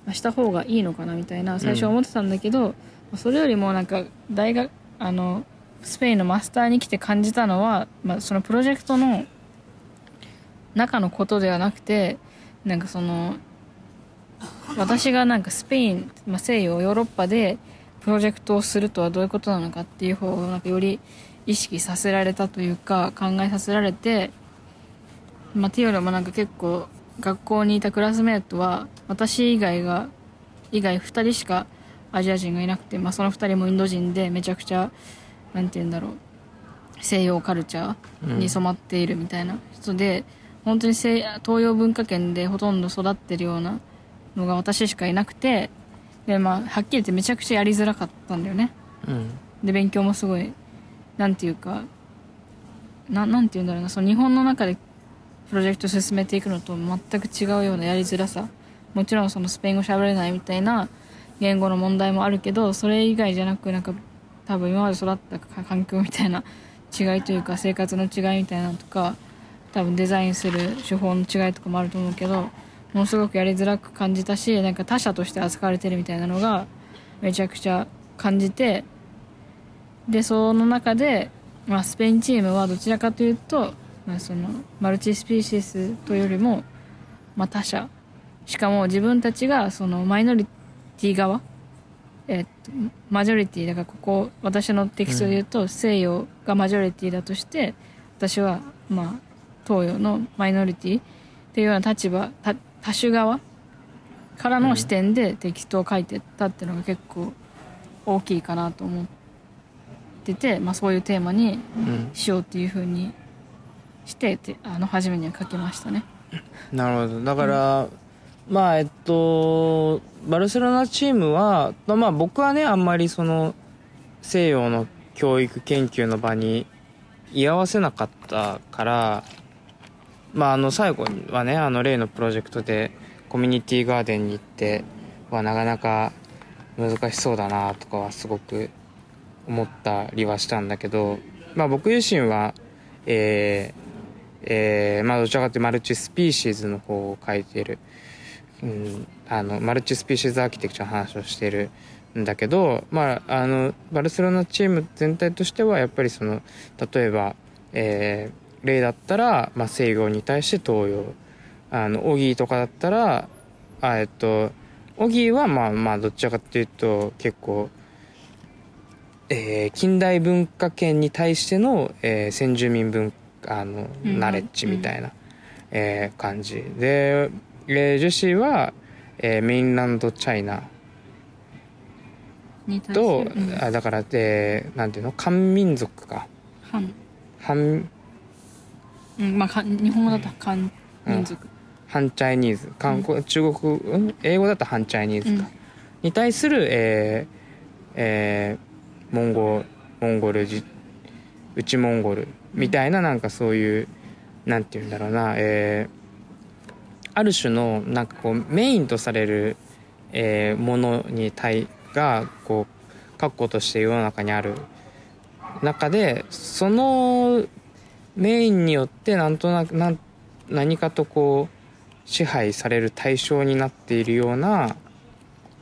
まあした方がいいのかなみたいな最初は思ってたんだけど、まあそれよりもなんか大学あのスペインのマスターに来て感じたのは、まあ、そのプロジェクトの中のことではなくてなんかその私がなんかスペイン、まあ、西洋ヨーロッパでプロジェクトをするとはどういうことなのかっていう方をなんかより意識させられたというか考えさせられて、まあ、っていうよりもなんか結構学校にいたクラスメートは私以外が以外2人しかアジア人がいなくて、まあ、その2人もインド人でめちゃくちゃなんて言うんだろう西洋カルチャーに染まっているみたいな人で、本当に西東洋文化圏でほとんど育ってるようなのが私しかいなくてで、まあ、はっきり言ってめちゃくちゃやりづらかったんだよね。うん。で勉強もすごいなんていうかななんて言うんだろうなその日本の中でプロジェクト進めていくのと全く違うようなやりづらさ。もちろんそのスペイン語喋れないみたいな言語の問題もあるけどそれ以外じゃなくなんか多分今まで育ったか環境みたいな違いというか生活の違いみたいなのとか多分デザインする手法の違いとかもあると思うけどものすごくやりづらく感じたしなんか他者として扱われてるみたいなのがめちゃくちゃ感じてでその中で、まあ、スペインチームはどちらかというと、まあ、そのマルチスピーシースというよりも、まあ、他者。しかも自分たちがそのマイノリティ側、えっと、マジョリティだからここ私のテキストで言うと、西洋がマジョリティだとして私は、まあ、東洋のマイノリティっていうような立場多種側からの視点でテキストを書いてったっていうのが結構大きいかなと思ってて、まあ、そういうテーマにしようっていうふうにしててあの初めには書きましたね。なるほど。だから、まあえっとバルセロナチームはまあ僕はねあんまりその西洋の教育研究の場に居合わせなかったからまああの最後はねあの例のプロジェクトでコミュニティガーデンに行ってはなかなか難しそうだなとかはすごく思ったりはしたんだけどまあ僕自身はえーえーまあどちらかというとマルチスピーシーズの方を書いてる、うん、あのマルチスピーシーズアーキテクチャの話をしてるんだけど、まあ、あのバルセロナチーム全体としてはやっぱりその例えば、えー例だったら、まあ、西洋に対して東洋あのオギーとかだったらあえっとオギーはまあまあどちらかというと結構えー近代文化圏に対しての、えー先住民文化のうん。ナレッジみたいな、えー感じ。で、えー女子は、えーメインランドチャイナと、うん。あだから、えーなんていうの？漢民族か。反反うんまあか日本語だと漢民族反チャイニーズ。韓国、中国、うん？英語だと反チャイニーズか、うん。に対する、えーえーモンゴモンゴルじ内モンゴルみたいななんかそういうなんて言うんだろうな、えーある種のなんかこうメインとされる、えーものに対がこう確固として世の中にある中でそのメインによってなんとなくな何かとこう支配される対象になっているような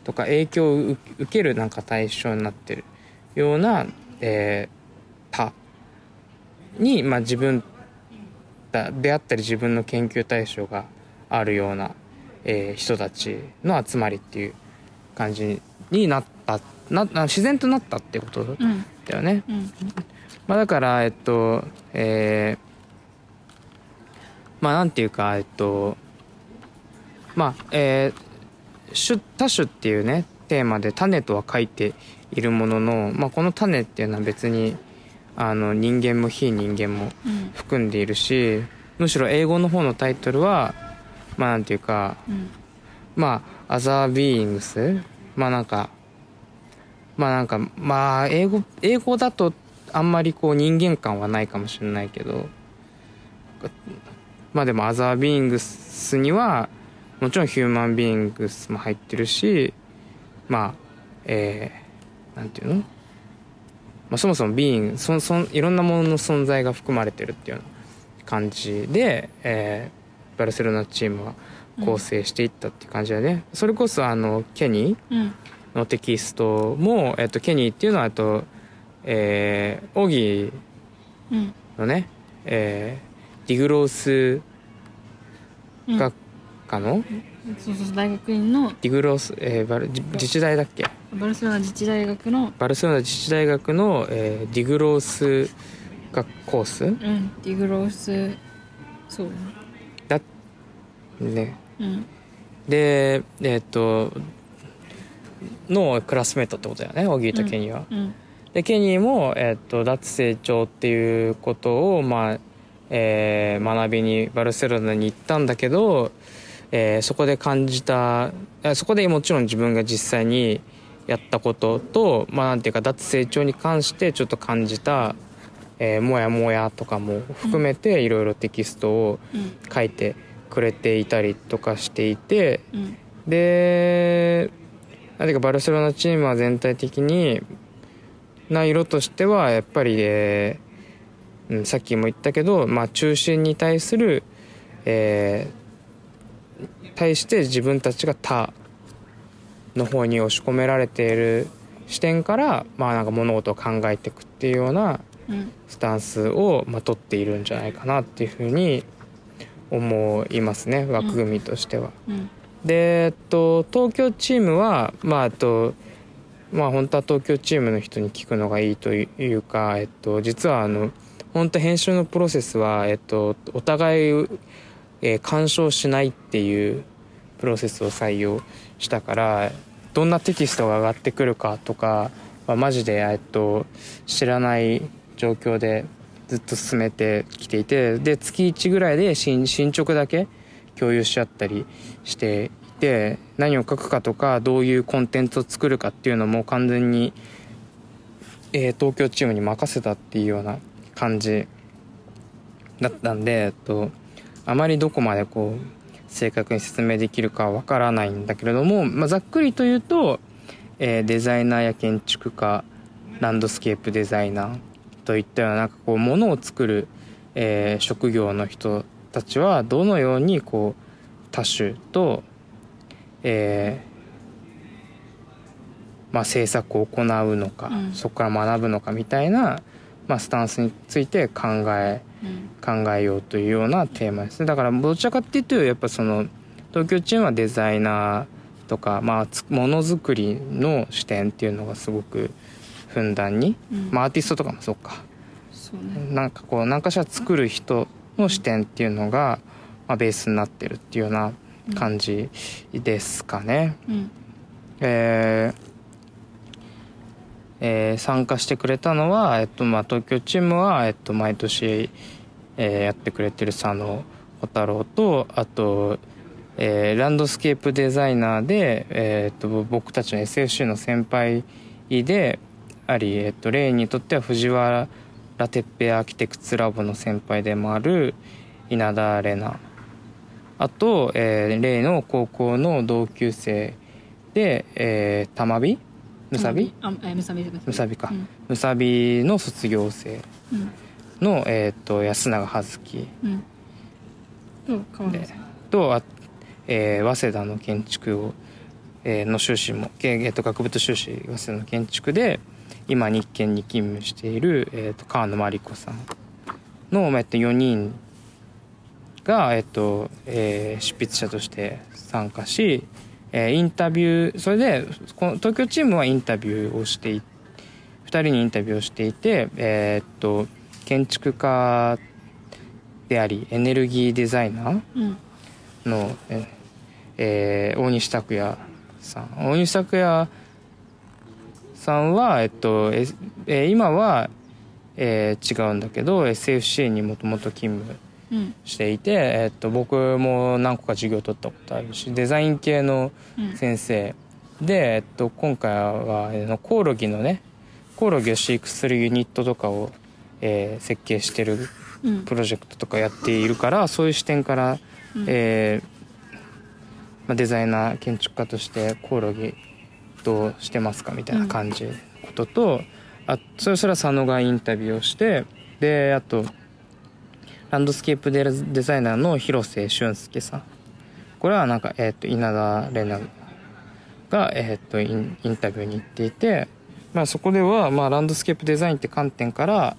とか影響を受けるなんか対象になってるような、えー他に、まあ、自分だであったり自分の研究対象があるような、えー人たちの集まりっていう感じになったな自然となったってことだよね。うん。まあ、だからえっとえーまあなんていうかえっとまあえー種多種っていうねテーマで種とは書いているものの、まあ、この種っていうのは別にあの人間も非人間もうん。含んでいるしむしろ英語の方のタイトルはまあなんていうかうん。まあ、アザービーイングスまあなんか、まあなんか、まあ、英語、英語だとあんまりこう人間感はないかもしれないけど、まあでもアザービーングスには、もちろんヒューマンビーングスも入ってるし、まあ、えー、なんていうの？まあそもそもビーイング、そそいろんなものの存在が含まれてるっていうような感じで、えーバルセロナチームは構成していったっていう感じだね、それこそあのケニーのテキストも、えっと、ケニーっていうのはあと、えー、オギーうん。のね、えーディグロースうん。学科の、そうそうそう大学院のディグロース、えーバル自自治大だっけ？バルセロナ自治大学のバルセロナ自治大学の、えーディグロース学コース？うんディグロースそうだね。うん。でえっとのクラスメートってことだよねオギーとケニーは、うんでケニーも、えっと脱成長っていうことを、まあえー学びにバルセロナに行ったんだけど、えーそこで感じたあそこでもちろん自分が実際にやったことと、まあ、なんていうか脱成長に関してちょっと感じた、えー、もやもやとかも含めていろいろテキストをうん。書いてくれていたりとかしていてうん。でなんていうかバルセロナチームは全体的にな色としてはやっぱり、えーうん、さっきも言ったけど、まあ、中心に対する、えー対して自分たちが他の方に押し込められている視点から、まあ、なんか物事を考えていくっていうようなうん。スタンスを、まあ、取っているんじゃないかなっていうふうに思いますね枠組みとしては。うん。で、えっと、東京チームはまあえっとまあ本当は東京チームの人に聞くのがいいというか、えっと、実はあの本当編集のプロセスは、えっと、お互い、えー干渉しないっていうプロセスを採用したからどんなテキストが上がってくるかとかはマジで、えっと、知らない状況でずっと進めてきていてで月1ぐらいで進捗だけ共有しちゃったりしてて何を書くかとかどういうコンテンツを作るかっていうのも完全に、えー東京チームに任せたっていうような感じだったんで、えっと、あまりどこまでこう正確に説明できるかわからないんだけれども、まあ、ざっくりと言うと、えーデザイナーや建築家ランドスケープデザイナーといったようななんかこうものを作る、えー職業の人たちはどのようにこう多種と、えーまあ、制作を行うのか、うん。そこから学ぶのかみたいな、まあ、スタンスについて考えうん。考えようというようなテーマですね。だからどちらかっていうとやっぱその東京チームはデザイナーとか、まあ、つものづくりの視点っていうのがすごくふんだんに、うん。まあ、アーティストとかもそうか。そうね。なんかこう何かしら作る人の視点っていうのが、まあ、ベースになってるっていうような感じですかね。うんえーえー参加してくれたのは、えっとまあ、東京チームは、えっと、毎年、えーやってくれてる佐野小太郎とあと、えーランドスケープデザイナーで、えーっと僕たちの SFC の先輩であり、えっと、レイにとっては藤原哲平アーキテクツラボの先輩でもある稲田玲奈あと、えー、レイの高校の同級生で、えー、玉美？むさび？あえむさびむさびか、うん。むさびの卒業生うん。の、えー、と安永葉月。うん。とあ、えー早稲田の建築を、えーの修士も、けえー、と学部と修士早稲田の建築で今日建に勤務している、えー、と川野真理子さんの、えー、と4人が、えーとえー執筆者として参加し、えーインタビューそれでこの東京チームはインタビューをしてい2人にインタビューをしていて、えー、と建築家でありエネルギーデザイナーうん。の、ええー大西拓也さん。大西拓也さんは、えっとええー今は、えー違うんだけど SFC にもともと勤務うんしていて、えっと僕も何個か授業取ったことあるしデザイン系のうん先生。で、えっと、今回はコオロギのねコオロギを飼育するユニットとかを、えー設計してるうん。プロジェクトとかやっているからそういう視点から、うん。えーまあ、デザイナー建築家としてコオロギどうしてますかみたいな感じことと、あそれそれは佐野がインタビューをしてであとランドスケープデデザイナーの広瀬俊介さん。これはなんか、えー、と稲田玲奈が、えー、とインインタビューに行っていて、まあ、そこでは、まあ、ランドスケープデザインって観点から、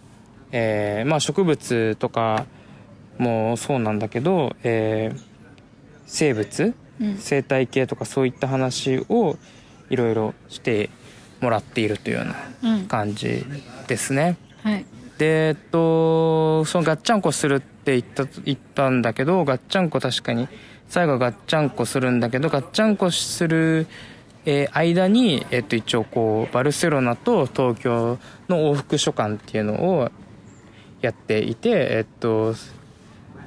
えーまあ、植物とかもそうなんだけど、えー生物うん。生態系とかそういった話をいろいろしてもらっているというようなうん。感じですね。はいでえっとそのガッチャンコするって言った言ったんだけどガッチャンコ確かに最後ガッチャンコするんだけどガッチャンコする、えー間に、えっと、一応こうバルセロナと東京の往復書簡っていうのをやっていてえっと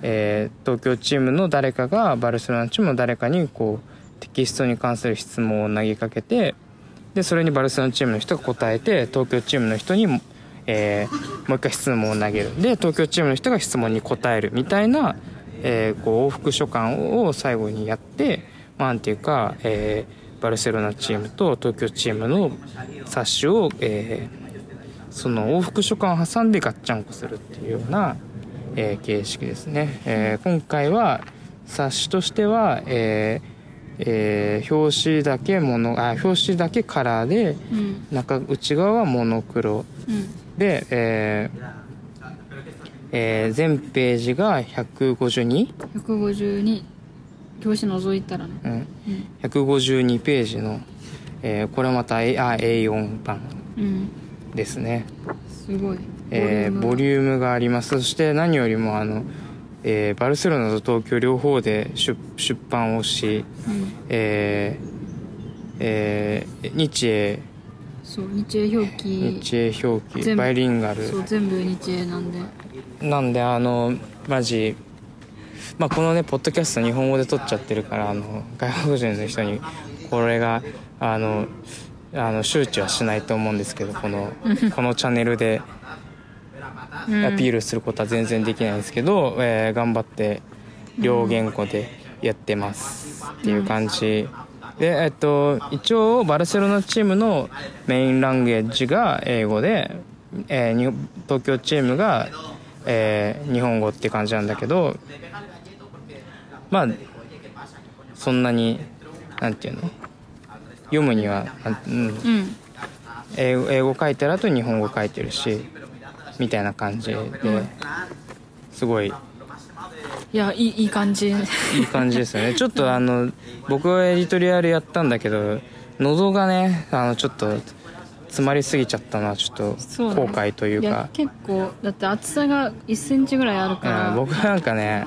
えー東京チームの誰かがバルセロナチームの誰かにこうテキストに関する質問を投げかけてでそれにバルセロナチームの人が答えて東京チームの人にも、えーもう一回質問を投げる。で東京チームの人が質問に答えるみたいな、えーこう往復書簡を最後にやって、まあ、なんていうか、えーバルセロナチームと東京チームの冊子を、えーその往復書簡を挟んでガッチャンコするっていうような、えー形式ですね、えー今回は冊子としては、えーえー表紙だけモノあ表紙だけカラーでうん。中内側はモノクロ。うんで、えーえー全ページが 152?、152表紙覗いたらね。うん、うん。152ページの、えーこれまた A あ A4 版うん。ですね。すごい。えーボリュームが。あります。そして何よりもあの、えーバルセロナと東京両方で出出版をし、ムうん。えーえー日英そう日英表記。日英表記バイリンガル。そう全部日英なんで。なんであのマジまあこのねポッドキャスト日本語で撮っちゃってるからあの外国人の人にこれがあのあの周知はしないと思うんですけどこの このチャンネルでアピールすることは全然できないんですけど、えー頑張って両言語でやってます。っていう感じで、えっと、一応バルセロナチームのメインランゲージが英語で、えー東京チームが、えー日本語って感じなんだけどまあそんなになんていうの？読むには、うん、うん。英語英語書いてる後に日本語書いてるしみたいな感じですごいいやいいいい感じ。いい感じですよね。ちょっとあの僕はエディトリアルやったんだけど喉がねあのちょっと詰まりすぎちゃったのはちょっと後悔というか。結構だって厚さが1センチぐらいあるから、うん、僕なんかね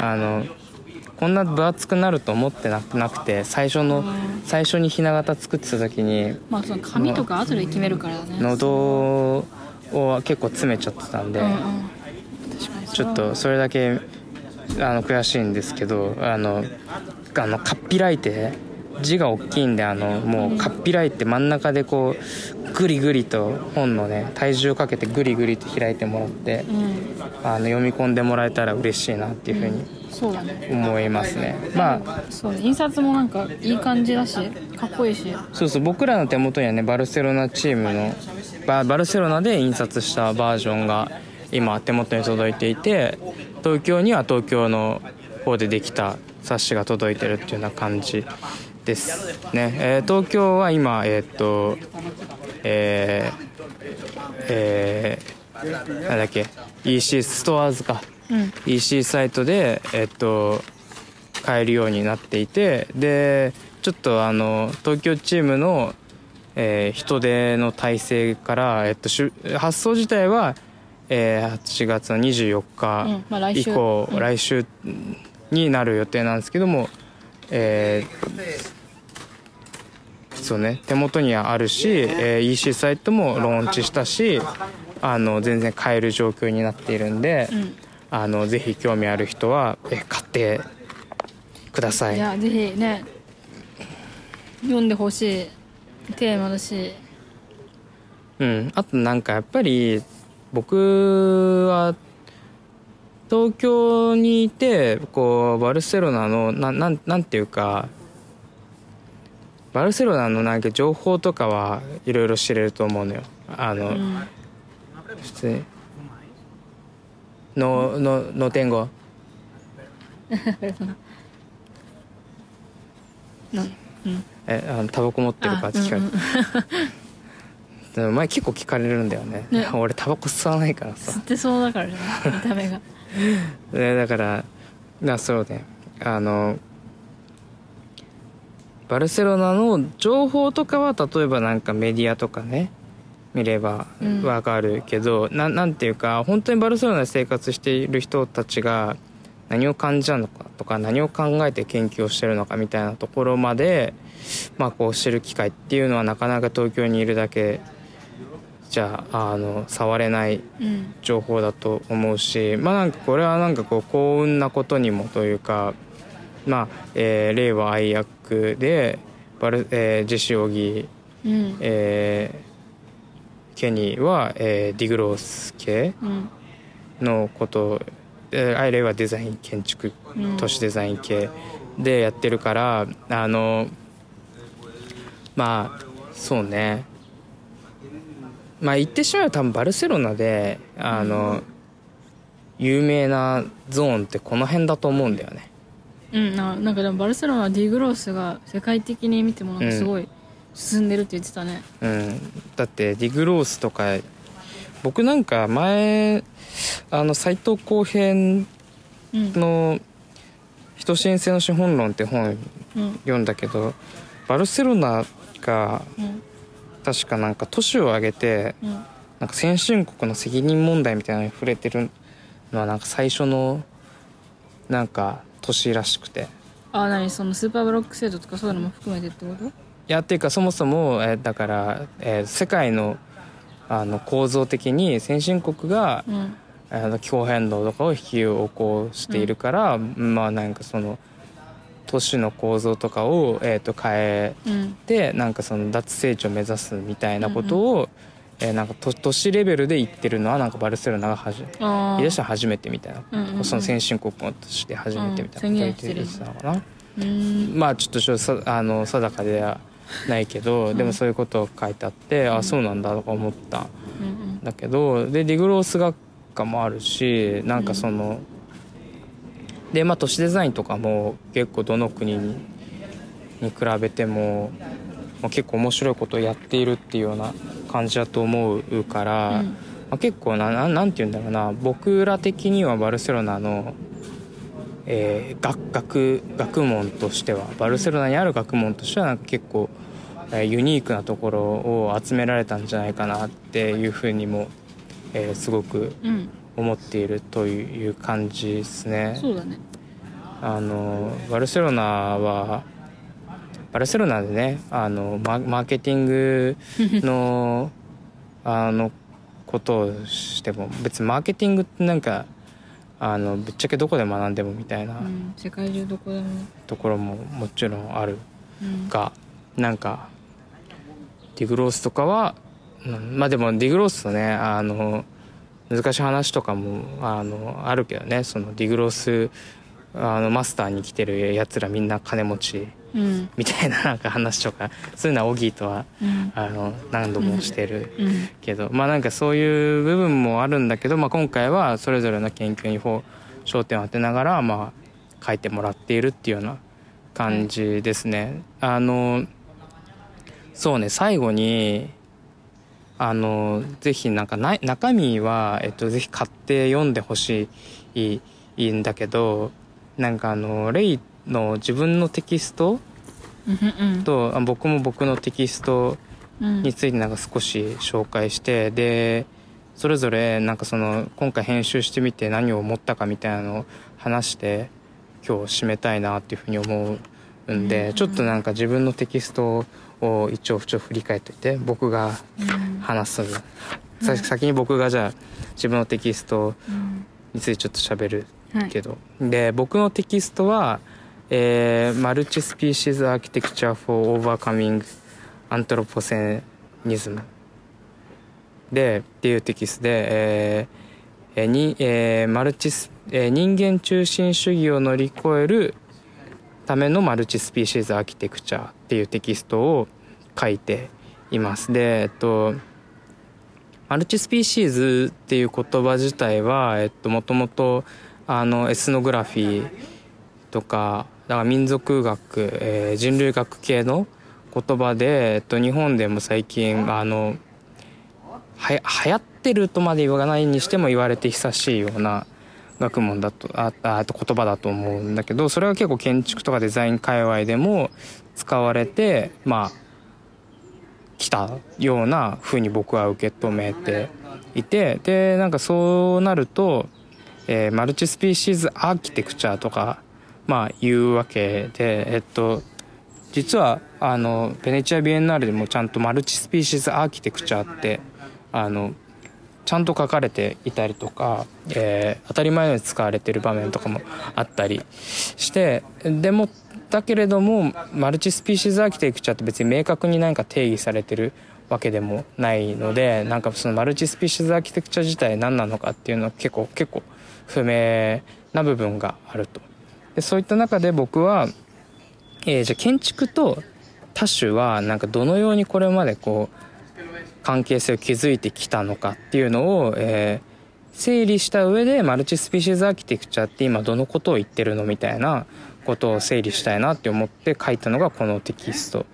あのこんな分厚くなると思ってななくて最初の最初にひな形作ってた時にまあその紙とか後で決めるからね。喉を結構詰めちゃってたんで、うんうん。ちょっとそれだけあの悔しいんですけどあのあのかっぴらいて字が大きいんであのもうかっぴらいて真ん中でこうグリグリと本のね体重をかけてグリグリと開いてもらってうん。あの読み込んでもらえたら嬉しいなっていうふうにそうだね。思いますね。まあそうね。印刷もなんかいい感じだしかっこいいし。そうそう。僕らの手元にはねバルセロナチームのババルセロナで印刷したバージョンが今手元に届いていて東京には東京の方でできた冊子が届いてるっていうような感じですね、えー東京は今えーっとえーえーなんだっけ EC ストアーズか。うん。EC サイトで、えっと、買えるようになっていてでちょっとあの東京チームの、えー人手の体制から、えっと、発送自体は、えー8月の24うん日以降、うん。来週になる予定なんですけども、えーそうね手元にはあるし、えー EC サイトもローンチしたしあの全然買える状況になっているんで、うん。あのぜひ興味ある人はえ買ってください。いやぜひね読んでほしい。テーマだし。うん。あとなんかやっぱり僕は東京にいてこうバルセロナのななんなんていうかバルセロナのなんか情報とかはいろいろ知れると思うのよ。あの、うん。普通に。ののの天語。な んうん。えあのタバコ持ってるかって聞かれて、でも前結構聞かれるんだよね。ね。俺タバコ吸わないからさ。吸ってそうだからね見た目が。でだからなそうね。あのバルセロナの情報とかは例えばなんかメディアとかね見ればうん。わかるけど、ななんていうか本当にバルセロナで生活している人たちが何を感じたのかとか何を考えて研究をしてるのかみたいなところまで、まあ、こう知る機会っていうのはなかなか東京にいるだけじゃああの触れないうん。情報だと思うしまあなんかこれはなんかこう幸運なことにもというかまあ、えー令和愛役でバル、えージェシオギ、うん。えーケニーは、えーディグロース系うん。のことえーアイレイはデザイン建築うん都市デザイン系でやってるからあのまあそうねまあ言ってしまえば多分バルセロナであの、有名なゾーンってこの辺だと思うんだよね。うんななんかでもバルセロナはディグロースが世界的に見てもなんかすごい進んでるって言ってたね。うん。だってディグロースとか僕なんか前あの斎藤浩平うん。の「人申請の資本論」って本うん。読んだけどバルセロナがうん確かなんか都市を挙げてうん。なんか先進国の責任問題みたいなのに触れてるのはなんか最初のなんか都市らしくて。あ何そのスーパーブロック制度とかそういうのも含めてってこと？やっていうかそもそも、えーだから、えー世界のあの構造的に先進国が、うん。あの気候変動とかを引き起こしているから、まあなんかその都市の構造とかを、えー、と変えうん。てなんかその脱成長を目指すみたいなことを、えーなんか都都市レベルで言ってるのはなんかバルセロナがはじあ言い出したの初めてみたいな、うんうんうん。その先進国として初めてみたいな。うん。ことを言ってたのかな。うんまあちょっとしょさあの定かではないけど、でもそういうことを書いてあって、あそうなんだとか思ったんうんだけどでディグロース学科もあるしなんかその、でまあ都市デザインとかも結構どの国にに比べても、まあ、結構面白いことをやっているっていうような感じだと思うから、うん。まあ、結構なななんて言うんだろうな。僕ら的にはバルセロナの、えー学学学問としてはバルセロナにある学問としてはなんか結構、えーユニークなところを集められたんじゃないかなっていうふうにも、えーすごくうん。思っているという感じですね。そうだねあのバルセロナはバルセロナでねあのママーケティングの あのことをしても別にマーケティングってなんかあのぶっちゃけどこで学んでもみたいなうん世界中どこでも。ところももちろんある。うん。がなんかディグロースとかは、うんまあでもディグロースとねあの難しい話とかもあのあるけどねそのディグロースあのマスターに来てるやつらみんな金持ちうん。みたいななんか話とかそういうのはオギーとはうん。あの何度もしてるうん。けどまあなんかそういう部分もあるんだけど、まあ、今回はそれぞれの研究に焦点を当てながら、まあ、書いてもらっているっていうような感じですね。あのそうね最後にあのぜひなんかない中身は、えっと、ぜひ買って読んでほしいいいんだけどなんかあのレイの自分のテキストうんうん僕も僕のテキストうん。についてなんか少し紹介してでそれぞれなんかその今回編集してみて何を思ったかみたいなのを話して今日締めたいなっていうふうに思うんで、ちょっとなんか自分のテキストを一応振り返っておいて僕が話す、さ先に僕がじゃあ自分のテキストうん。についてちょっと喋るはい。けど、で僕のテキストは、えー Multispecies Architecture for Overcoming Anthropocentrism。でっていうテキストで、えーえにえーマルチス、えー人間中心主義を乗り越えるためのマルチスピーシーズ・アーキテクチャーっていうテキストを書いています。でえっとマルチスピーシーズっていう言葉自体は、えっと、もともと、あの、エスノグラフィーとか、だから民族学、えー人類学系の言葉で、えっと、日本でも最近、あの、はや、流行ってるとまで言わないにしても言われて久しいような学問だと、あ、あ言葉だと思うんだけど、それは結構建築とかデザイン界隈でも使われて、まあ、来たような風に僕は受け止めていてでなんかそうなると、えーマルチスピーシーズアーキテクチャーとかまあ言うわけでえっと実はあのベネチア・ビエンナーレでもちゃんとマルチスピーシーズアーキテクチャーってあのちゃんと書かれていたりとか、えー当たり前のように使われてる場面とかもあったりしてでもだけれどもマルチスピーシーズアーキテクチャーって別に明確に何か定義されてるわけでもないのでなんかそのマルチスピーシーズアーキテクチャ自体何なのかっていうのは結構結構不明な部分があると。でそういった中で僕は、えーじゃ建築と多種はなんかどのようにこれまでこう関係性を築いてきたのかっていうのを、えー整理した上でマルチスピーシーズアーキテクチャって今どのことを言ってるのみたいなことを整理したいなって思って書いたのがこのテキスト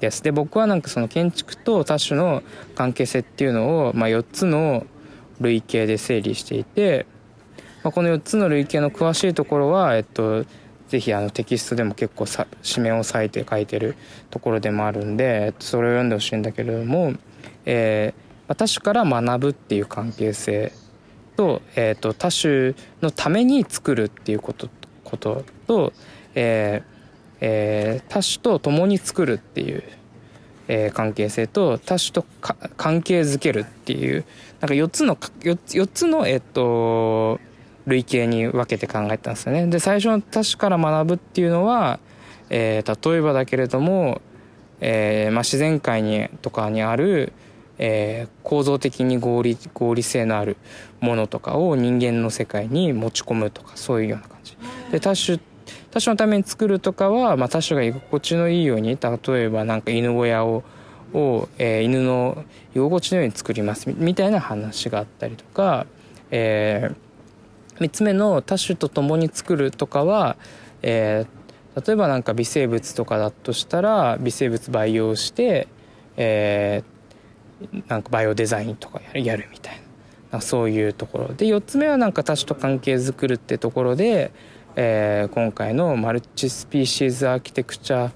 ですで僕はなんかその建築と多種の関係性っていうのを、まあ、4つの類型で整理していて、まあ、この4つの類型の詳しいところは、えっと、ぜひあのテキストでも結構さ紙面を割いて書いてるところでもあるんで、えっと、それを読んでほしいんだけれども、えーまあ多種から学ぶっていう関係性と,、えー、と多種のために作るっていうことことと、えーえー多種と共に作るっていうえー関係性と多種と関係づけるっていうなんか4つの 4, 4つのえっと類型に分けて考えたんですよね。で最初の多種から学ぶっていうのは、えー例えばだけれども、えーまあ、自然界にとかにある、えー構造的に合理合理性のあるものとかを人間の世界に持ち込むとかそういうような感じ。で多種多種のために作るとかは、まあ、多種が居心地のいいように例えばなんか犬小屋をを、えー犬の居心地のように作りますみみたいな話があったりとか、え3つ目の多種と共に作るとかは、えー例えばなんか微生物とかだとしたら微生物培養して、えーなんかバイオデザインとかやるみたいな。そういうところで。4つ目はなんか多種と関係づくるってところで、えー今回のマルチスピーシーズアーキテクチャ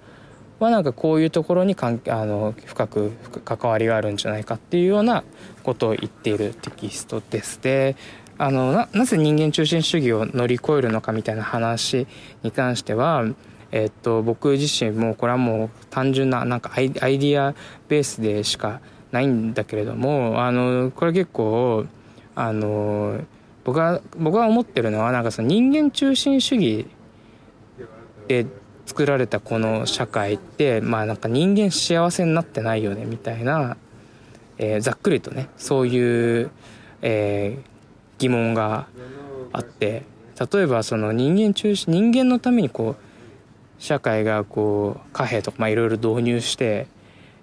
はなんかこういうところに関あの深く関わりがあるんじゃないかっていうようなことを言っているテキストです。であのななぜ人間中心主義を乗り越えるのかみたいな話に関しては、えっと、僕自身もこれはもう単純ななんかアイアイディアベースでしかないんだけれどもあのこれ結構あの僕が僕が思ってるのはなんかその人間中心主義で作られたこの社会ってまあなんか人間幸せになってないよねみたいな、えーざっくりとねそういう、えー疑問があって例えばその人間中心人間のためにこう社会がこう貨幣とかいろいろ導入して、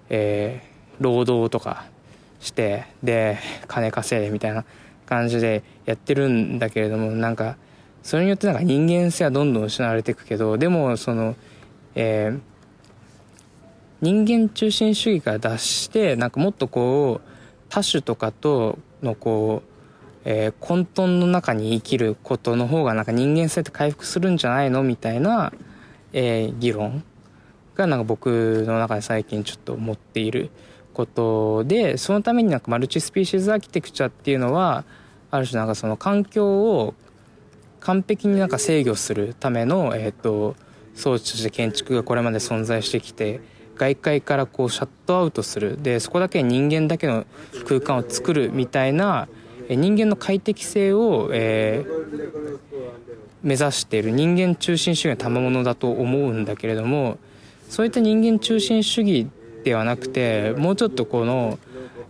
えー労働とかしてで金稼いでみたいな感じでやってるんだけれどもなんかそれによってなんか人間性はどんどん失われていくけどでもその、えー人間中心主義から脱してなんかもっとこう多種とかとのこう、えー混沌の中に生きることの方がなんか人間性って回復するんじゃないのみたいな、えー議論がなんか僕の中で最近ちょっと思っていることでそのためになんかマルチスピーシーズアーキテクチャっていうのはある種なんかその環境を完璧になんか制御するための、えー、と装置として建築がこれまで存在してきて外界からこうシャットアウトする。でそこだけ人間だけの空間を作るみたいな人間の快適性を、えー目指している人間中心主義の賜物だと思うんだけれどもそういった人間中心主義ではなくてもうちょっとこの、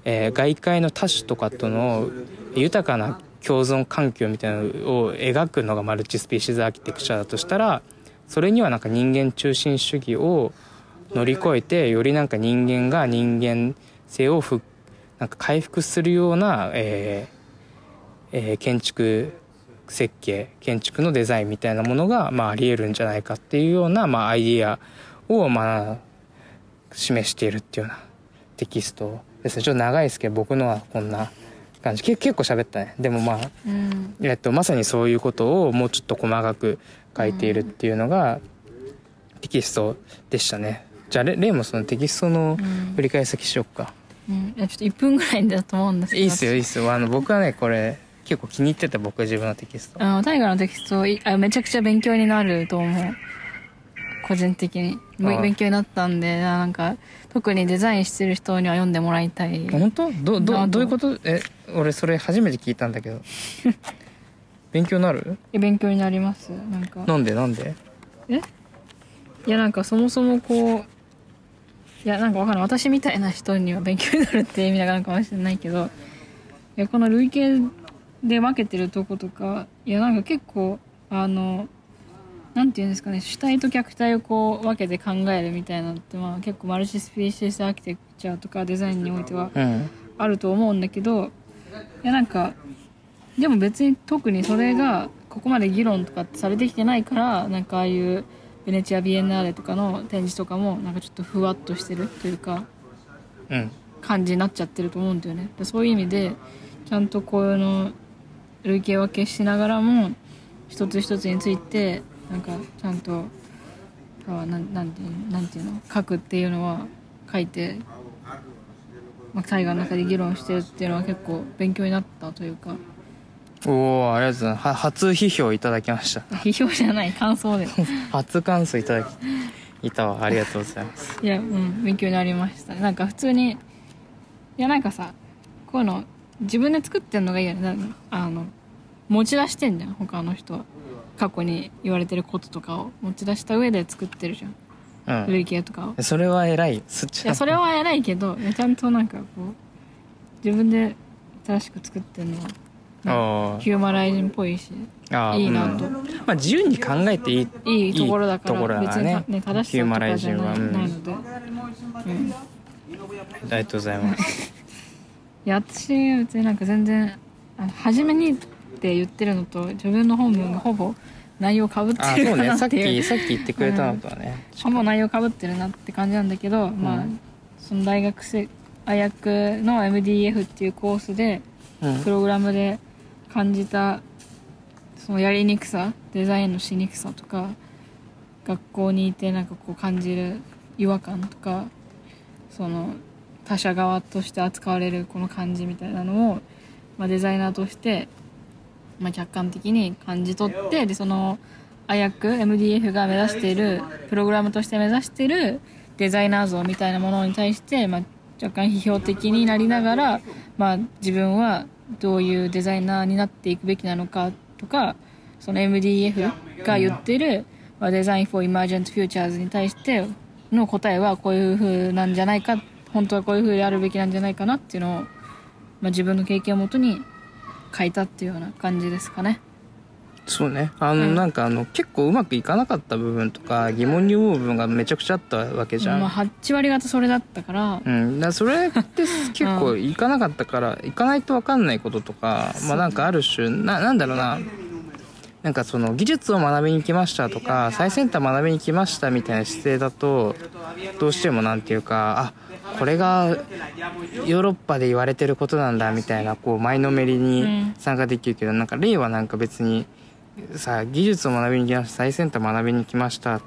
えー外界の多種とかとの豊かな共存環境みたいなのを描くのがマルチスピーシーズアーキテクチャだとしたらそれにはなんか人間中心主義を乗り越えてよりなんか人間が人間性をなんか回復するような、えーえー建築設計建築のデザインみたいなものが、まあ、ありえるんじゃないかっていうような、まあ、アイディアを、まあ、示しているっていうようなテキストですね。ちょっと長いですけど僕のはこんな感じ。け結構喋ったね。でもまあうん。えっと、まさにそういうことをもうちょっと細かく書いているっていうのがテキストでしたね。じゃあレレイもそのテキストのうん。振り返り先しよっか、うん、いやちょっと1分ぐらいだと思うんですけど。いいっすよいいっすよ。あの僕はねこれ結構気に入ってた僕自分のテキスト。あの大河のテキストいあめちゃくちゃ勉強になると思う。個人的に。勉強になったんでなんか特にデザインしてる人には読んでもらいたい。本当？どどどういうこと？え俺それ初めて聞いたんだけど。勉強になる？勉強になります？なんか。なんで？なんで？え？いやなんかそもそもこういやなんかわかん。ない私みたいな人には勉強になるって意味なのかもしれないけど。いやこの類型で分けてるとことかいやなんか結構あのなんていうんですかね主体と客体をこう分けて考えるみたいなのって、まあ、結構マルチスピーシースアーキテクチャとかデザインにおいてはうん。あると思うんだけどいやなんかでも別に特にそれがここまで議論とかってされてきてないからなんかああいうベネチア・ビエンナーレとかの展示とかもなんかちょっとふわっとしてるというかうん。感じになっちゃってると思うんだよね。でそういう意味でちゃんとこういうの類型分けしながらも一つ一つについてなんかちゃんとあなんなんていうなんていうの？書くっていうのは書いて、まあ、大河の中で議論してるっていうのは結構勉強になったというか。おおありがとうございます。は初批評いただきました。批評じゃない感想で。初感想いただきいたわ。ありがとうございます。いやうん勉強になりましたなんか普通にいやなんかさこういうの自分で作ってんのがいいよね。あの持ち出してんじゃん。他の人は。過去に言われてることとかを。持ち出した上で作ってるじゃん。うん。累計とかを。それは偉い。そっちいやそれは偉いけどちゃんとなんかこう自分で新しく作ってるのはあヒューマライジンっぽいしあいいなと。うん。まあ自由に考えていいいいところだから別にねね正しさとかじゃない,、ので、うん、いりがとうございますや私別になんか全然あの初めにって言ってるのと自分の本文がほぼ内容かぶってあるかなっていう。き さっき言ってくれたのとはね、ほぼ内容かぶってるなって感じなんだけど、まあその大学生あやくの MDF っていうコースでうんプログラムで感じたそのやりにくさデザインのしにくさとか学校にいてなんかこう感じる違和感とかその他者側として扱われるこの感じみたいなのを、まあ、デザイナーとして、まあ、客観的に感じ取ってでそのあやく MDF が目指しているプログラムとして目指しているデザイナー像みたいなものに対して、まあ、若干批評的になりながら、まあ、自分はどういうデザイナーになっていくべきなのかとかその MDF が言ってる、まあ、デザイン for Emergent Futures に対しての答えはこういう風なんじゃないか本当はこういう風であるべきなんじゃないかなっていうのを、まあ、自分の経験をもとに書いたっていうような感じですかね。そうね。あの、うん。なんかあの結構うまくいかなかった部分とか疑問に思う部分がめちゃくちゃあったわけじゃん、まあ、8割方それだったから、うん、だそれって結構いかなかったから、いかないと分かんないこととか、まあなんかある種ななんだろうな。なんかその技術を学びに来ましたとか最先端学びに来ましたみたいな姿勢だとどうしてもなんていうかあこれがヨーロッパで言われてることなんだみたいなこう前のめりに参加できるけど、なんか例はなんか別にさ技術を学びに来ました最先端学びに来ました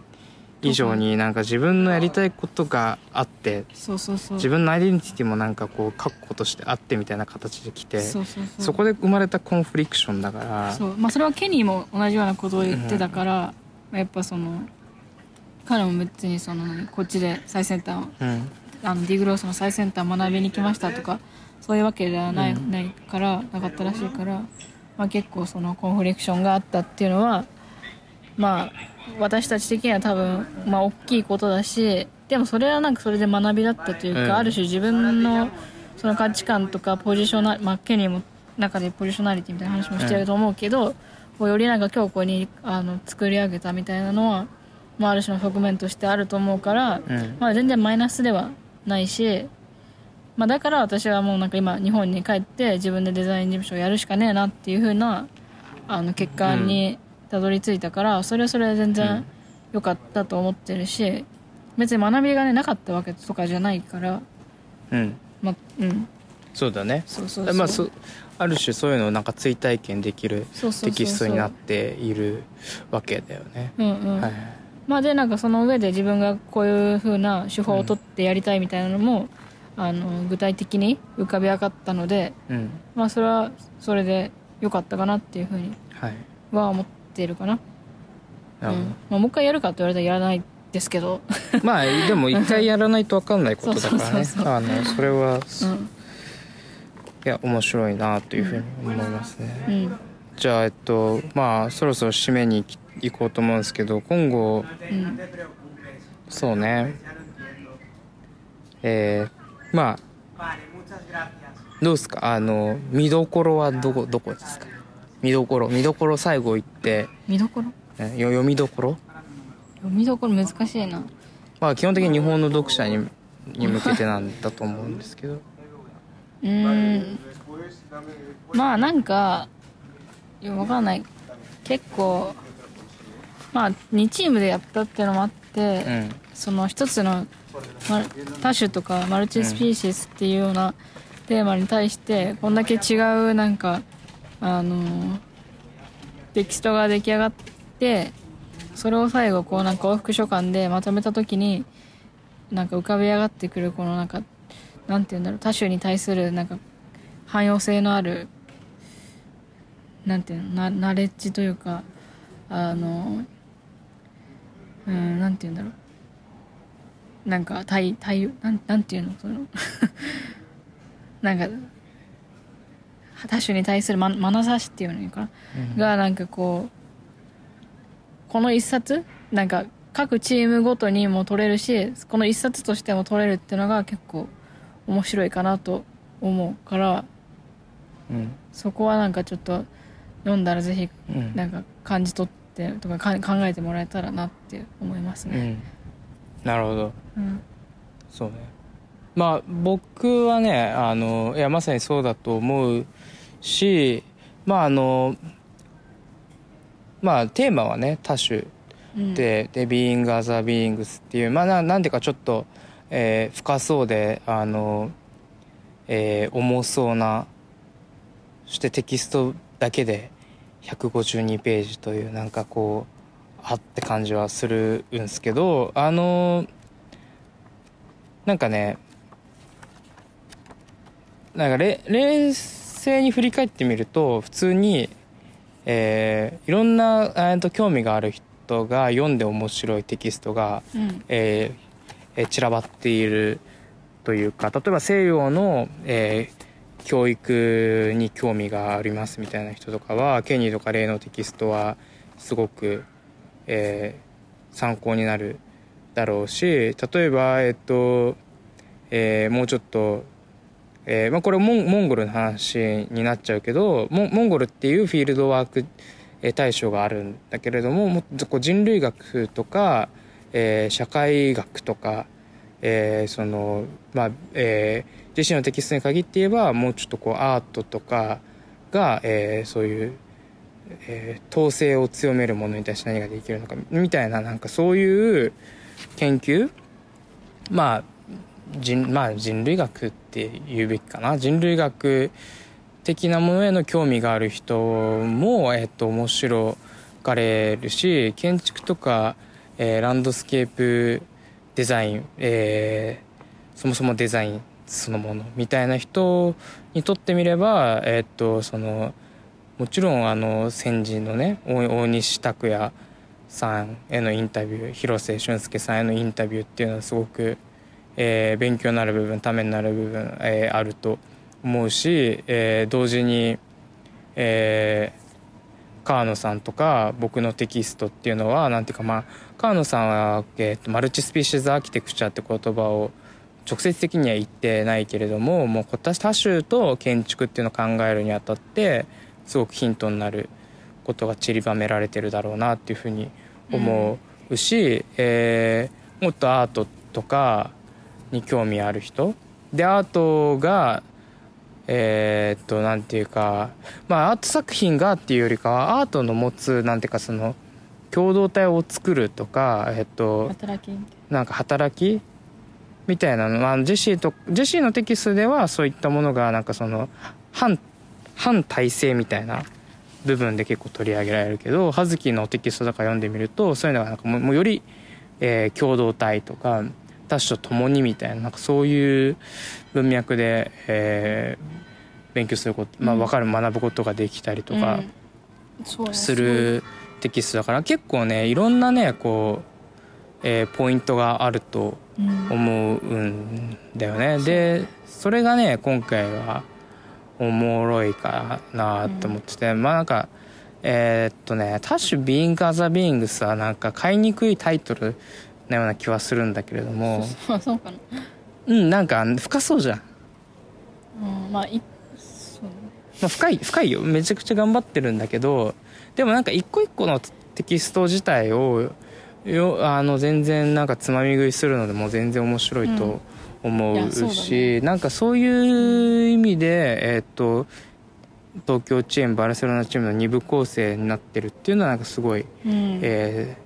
以上になんか自分のやりたいことがあって自分のアイデンティティもなんかこう確固としてあってみたいな形で来てそこで生まれたコンフリクションだから。そうまあそれはケニーも同じようなことを言ってたから、まあやっぱその彼も別にその何こっちで最先端をうんあのディグロースの最先端を学びに来ましたとかそういうわけではない,、ないからなかったらしいから、まあ、結構そのコンフレクションがあったっていうのはまあ私たち的には多分まあ大きいことだしでもそれはなんかそれで学びだったというか、うん。ある種自分のその価値観とかポジショナまあケニーも中でポジショナリティみたいな話もしてると思うけど、こうよりなんか強固にあの作り上げたみたいなのは、まあ、ある種の側面としてあると思うから、うん。まあ、全然マイナスではないし、まあ、だから私はもうなんか今日本に帰って自分でデザイン事務所をやるしかねえなっていう風なあの結果にたどり着いたから、それはそれで全然良かったと思ってるし別に学びがねなかったわけとかじゃないからうん。まあうん。そうだね。そうそうそう。まあそある種そういうのをなんか追体験できるテキストになっているわけだよね。うんうん、はいまあでなんかその上で自分がこういう風な手法を取ってやりたいみたいなのも、あの具体的に浮かび上がったのでうん。まあそれはそれで良かったかなっていう風にはい。は思ってるかな、なるほうん。まあ、もう一回やるかって言われたらやらないですけど、ど まあでも一回やらないと分かんないことだからね。それはうん。いや面白いなというふうに思いますね、うんじゃあえっとまあそろそろ締めに行こうと思うんですけど今後うんそうね。えー、まあどうですか？あの見どころはどこどこですか？見どころ見どころ最後行って見どころ？読みどころ？読みどころ難しいな。まあ基本的に日本の読者にに向けてなんだと思うんですけど。うーん。まあなんかいやわかんない。結構まあ2チームでやったっていうのもあって、うん。その一つのま多種とかマルチスピーシスっていうようなテーマに対してこんだけ違うなんかあのテキストが出来上がってそれを最後こうなんか往復書簡でまとめた時になんか浮かび上がってくるこのなんかなんて言うんだろう多種に対するなんか汎用性のあるなんていうのなナレッジというかあのうんなんて言うんだろう。なんか対対なんなんていうのその なんか多種に対するま眼差しっていうのかな、うん。がなんかこうこの一冊なんか各チームごとにも取れるしこの一冊としても取れるっていうのが結構面白いかなと思うからうん。そこはなんかちょっと読んだらぜひうん。なんか感じ取ってとかか考えてもらえたらなって思いますね。うん。なるほど。うん。そうね。まあ僕はねあのいやまさにそうだと思うしまああのまあテーマはね多種。うん。で「でビーイング・アザー・ビーイングス」っていうまあななんていうかちょっと、えー深そうであの、えー重そうなそしてテキストだけで152ページというなんかこうあって感じはするんですけどあのなんかねなんかれ冷静に振り返ってみると普通に、えーいろんな、えーと興味がある人が読んで面白いテキストが、うん。えーえー散らばっているというか例えば西洋の、えー教育に興味がありますみたいな人とかはケニーとかレイのテキストはすごく、えー参考になるだろうし例えばえっと、えーもうちょっと、えーまあ、これモンモンゴルの話になっちゃうけどモンモンゴルっていうフィールドワーク対象があるんだけれどももこう人類学とか、えー社会学とか、えーそのまあえー自身のテキストに限って言えばもうちょっとこうアートとかが、えーそういう、えー統制を強めるものに対して何ができるのかみたいななんかそういう研究まあ人まあ人類学って言うべきかな。人類学的なものへの興味がある人も、えっと、面白がれるし建築とか、えーランドスケープデザイン、えーそもそもデザインそのものみたいな人にとってみれば、えっとそのもちろんあの先人のね大大西拓也さんへのインタビュー広瀬俊介さんへのインタビューっていうのはすごく、えー勉強になる部分ためになる部分、えーあると思うし、えー同時に、えー川野さんとか僕のテキストっていうのはなんていうかまあ川野さんは、えーとマルチスピーシーズアーキテクチャって言葉を直接的には言ってないけれどももう多多種と建築っていうのを考えるにあたってすごくヒントになることが散りばめられてるだろうなっていうふうに思うし、えーもっとアートとかに興味ある人。でアートがえーっとなんていうかまあアート作品がっていうよりかはアートの持つなんていうかその共同体を作るとかえっと働きな。んか働きみたいなの、まあ、ジェシーとジェシーのテキストではそういったものがなんかその反反体制みたいな部分で結構取り上げられるけど葉月のテキストとか読んでみるとそういうのがなんかもうより、えー共同体とか多種と共にみたいななんかそういう文脈で、えー勉強すること、まあ、うん。分かる学ぶことができたりとか。するテキストだから結構ねいろんなねこう、えーポイントがあるとうん。思うんだよね。でそれがね今回はおもろいかなと思ってて、まあなんかえーっとね「多種ビーング・アザ・ビーングス」はなんか買いにくいタイトルなような気はするんだけれども。そうかなうんなんか深そうじゃん、うんまあいそう。ねまあ、深い深いよ。めちゃくちゃ頑張ってるんだけどでもなんか一個一個のテキスト自体をよあの全然なんかつまみ食いするのでも全然面白いと思うんいやうそうだし、なんかそういう意味でえーっと東京チームバルセロナチームの2部構成になってるっていうのはなんかすごい、うん。えー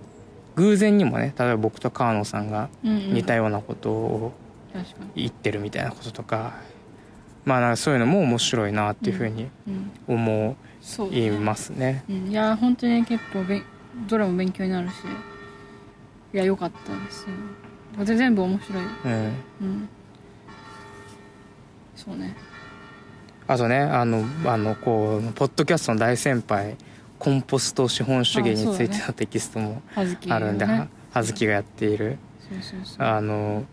偶然にもね例えば僕と川野さんが似たようなことを確かに。言ってるみたいなこととか、まあなんかそういうのも面白いなっていうふうにうん。思いますね。うん。いや本当に結構べんどれも勉強になるしいや良かったです。全部面白い。うん。うん。そうね。あとねあのあのこうポッドキャストの大先輩コンポスト資本主義についてのテキストもあるんで、葉月がやっている。そうそうそう。あの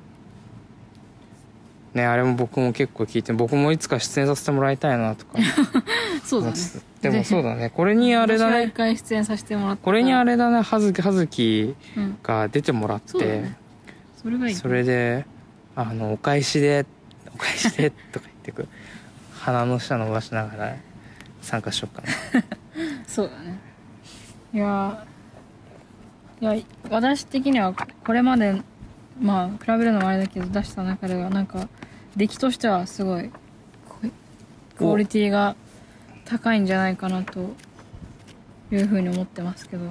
ねあれも僕も結構聞いて僕もいつか出演させてもらいたいなとか。そうだね。でもそうだね。これにあれだね。回出演させてもらこれにあれだね葉月葉月うん。が出てもらってそうだね。それがいいそれであのお返しでお返しでとか言ってく鼻の下伸ばしながら参加しようかな。そうだね。いやいや私的にはこれまでまあ比べるのもあれだけど出した中ではなんか出来としてはすごいこクオリティが高いんじゃないかなというふうに思ってますけど。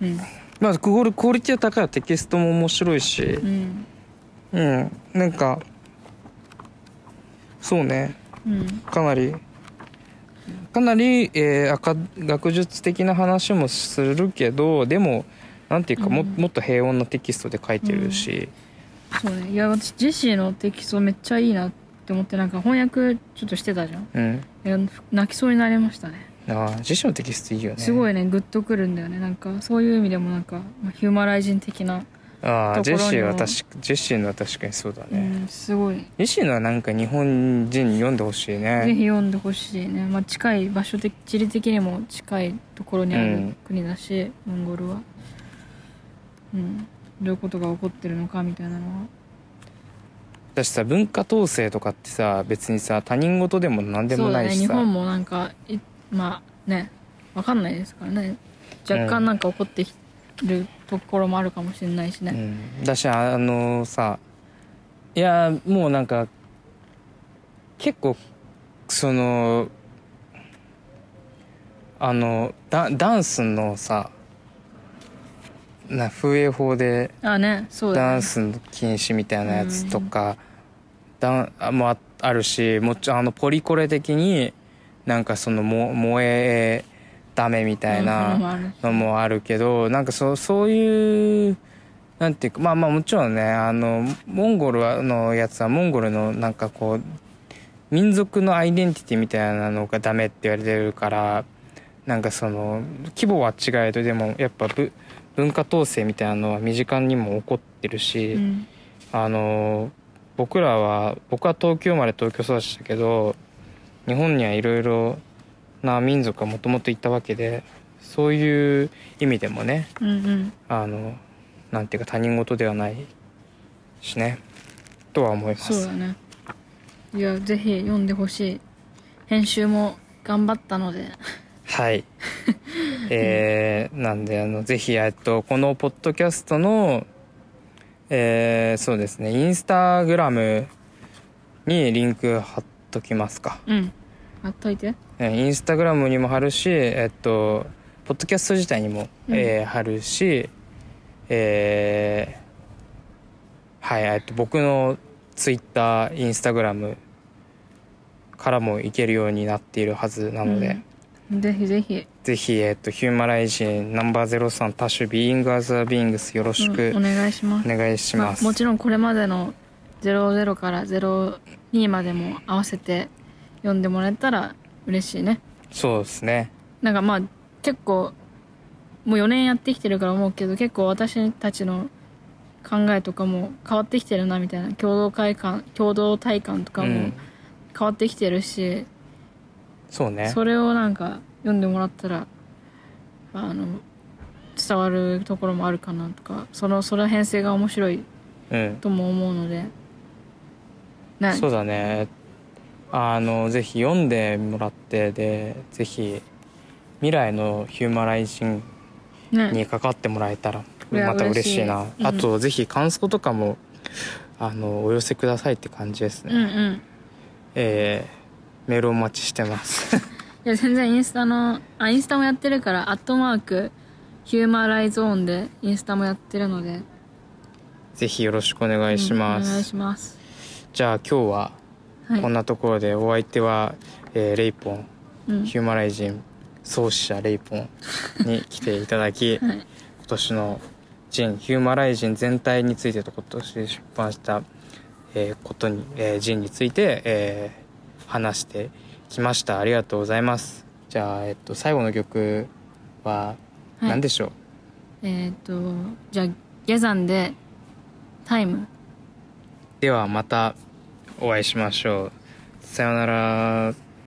うん。まあクオリクオリティは高いよ。テキストも面白いし。うん。うん。なんかそうね。うん。かなり。かなり、えー赤学術的な話もするけどでもなんていうかも,、うん。もっと平穏なテキストで書いてるし、そうね。いや私ジェシーのテキストめっちゃいいなって思ってなんか翻訳ちょっとしてたじゃん。泣きそうになりましたね。ああ自身のテキストいいよね。すごいねグッとくるんだよね。なんかそういう意味でもなんか、まあ、ヒューマライジン的な、ああジェシーは確かジェシーのは確かにそうだね、うんすごい。ジェシーのはなんか日本人に読んでほしいぜねひ読んでほしいね、まあ、近い場所的地理的にも近いところにあるうん。国だし、モンゴルはうん。どういうことが起こってるのかみたいなのは。だしさ文化統制とかってさ別にさ他人事でも何でもないしさ。ね。日本もなんかいまあねわかんないですからね。若干なんか起こってきるところもあるかもしれないしね、うん、だしあのさいやもうなんか結構そのあのダダンスのさな風営法であねそうダンスの禁止みたいなやつとか、ダンあもああるしもちあのポリコレ的になんかそのも燃えダメみたいなのもあるけどなんかそうそういうなんていうかまあまあもちろんねあのモンゴルのやつはモンゴルのなんかこう民族のアイデンティティみたいなのがダメって言われてるからなんかその規模は違えどでもやっぱぶ文化統制みたいなのは身近にも起こってるし、うん。あの僕らは僕は東京生まれ東京育ちだけど日本にはいろいろな民族がもともといたわけでそういう意味でもねうんうん。あのなんていうか他人事ではないしねとは思います。そうだね。いやぜひ読んでほしい。編集も頑張ったのではい。えー、なんであのぜひえっとこのポッドキャストのえー、そうですねインスタグラムにリンク貼っときますか。うん。貼っといて。えーインスタグラムにも貼るしえっとポッドキャスト自体にも、うん。えー貼るしえーはいえっと僕のツイッターインスタグラムからもいけるようになっているはずなので、ぜひぜひ、ぜひ、えっと、ヒューマライジンナンバー03多種ビーイングアザービーイングスよろしくうんお願いします。お願いします、あ、もちろんこれまでの00から02までも合わせて読んでもらえたら嬉しいね。そうですね。なんかまあ結構もう4年やってきてるから思うけど結構私たちの考えとかも変わってきてるなみたいな。共同会感共同体感とかもうん。変わってきてるし、そうね。それをなんか読んでもらったらあの伝わるところもあるかなとかそのその編成が面白いうん。とも思うのでね。そうだね。あのぜひ読んでもらってでぜひ未来のヒューマライジンね。にかかってもらえたらいやまた嬉しいな。嬉しい。うん。あとぜひ感想とかもあのお寄せくださいって感じですね、うんうん。えーメールお待ちしてます。いや全然インスタのあインスタもやってるからアットマークヒューマライゾーンでインスタもやってるので。ぜひよろしくお願いします、うんお願いします。じゃあ今日ははい。こんなところでお相手は、えーレイポンうん。ヒューマライジン創始者レイポンに来ていただき はい。今年のジンヒューマライジン全体についてと今年出版した、えーことに、えージンについて、えー話してきました。ありがとうございます。じゃあ、えっと、最後の曲ははい。何でしょう、えっ、とじゃあ下山でタイム。ではまたお会いしましょう。さようなら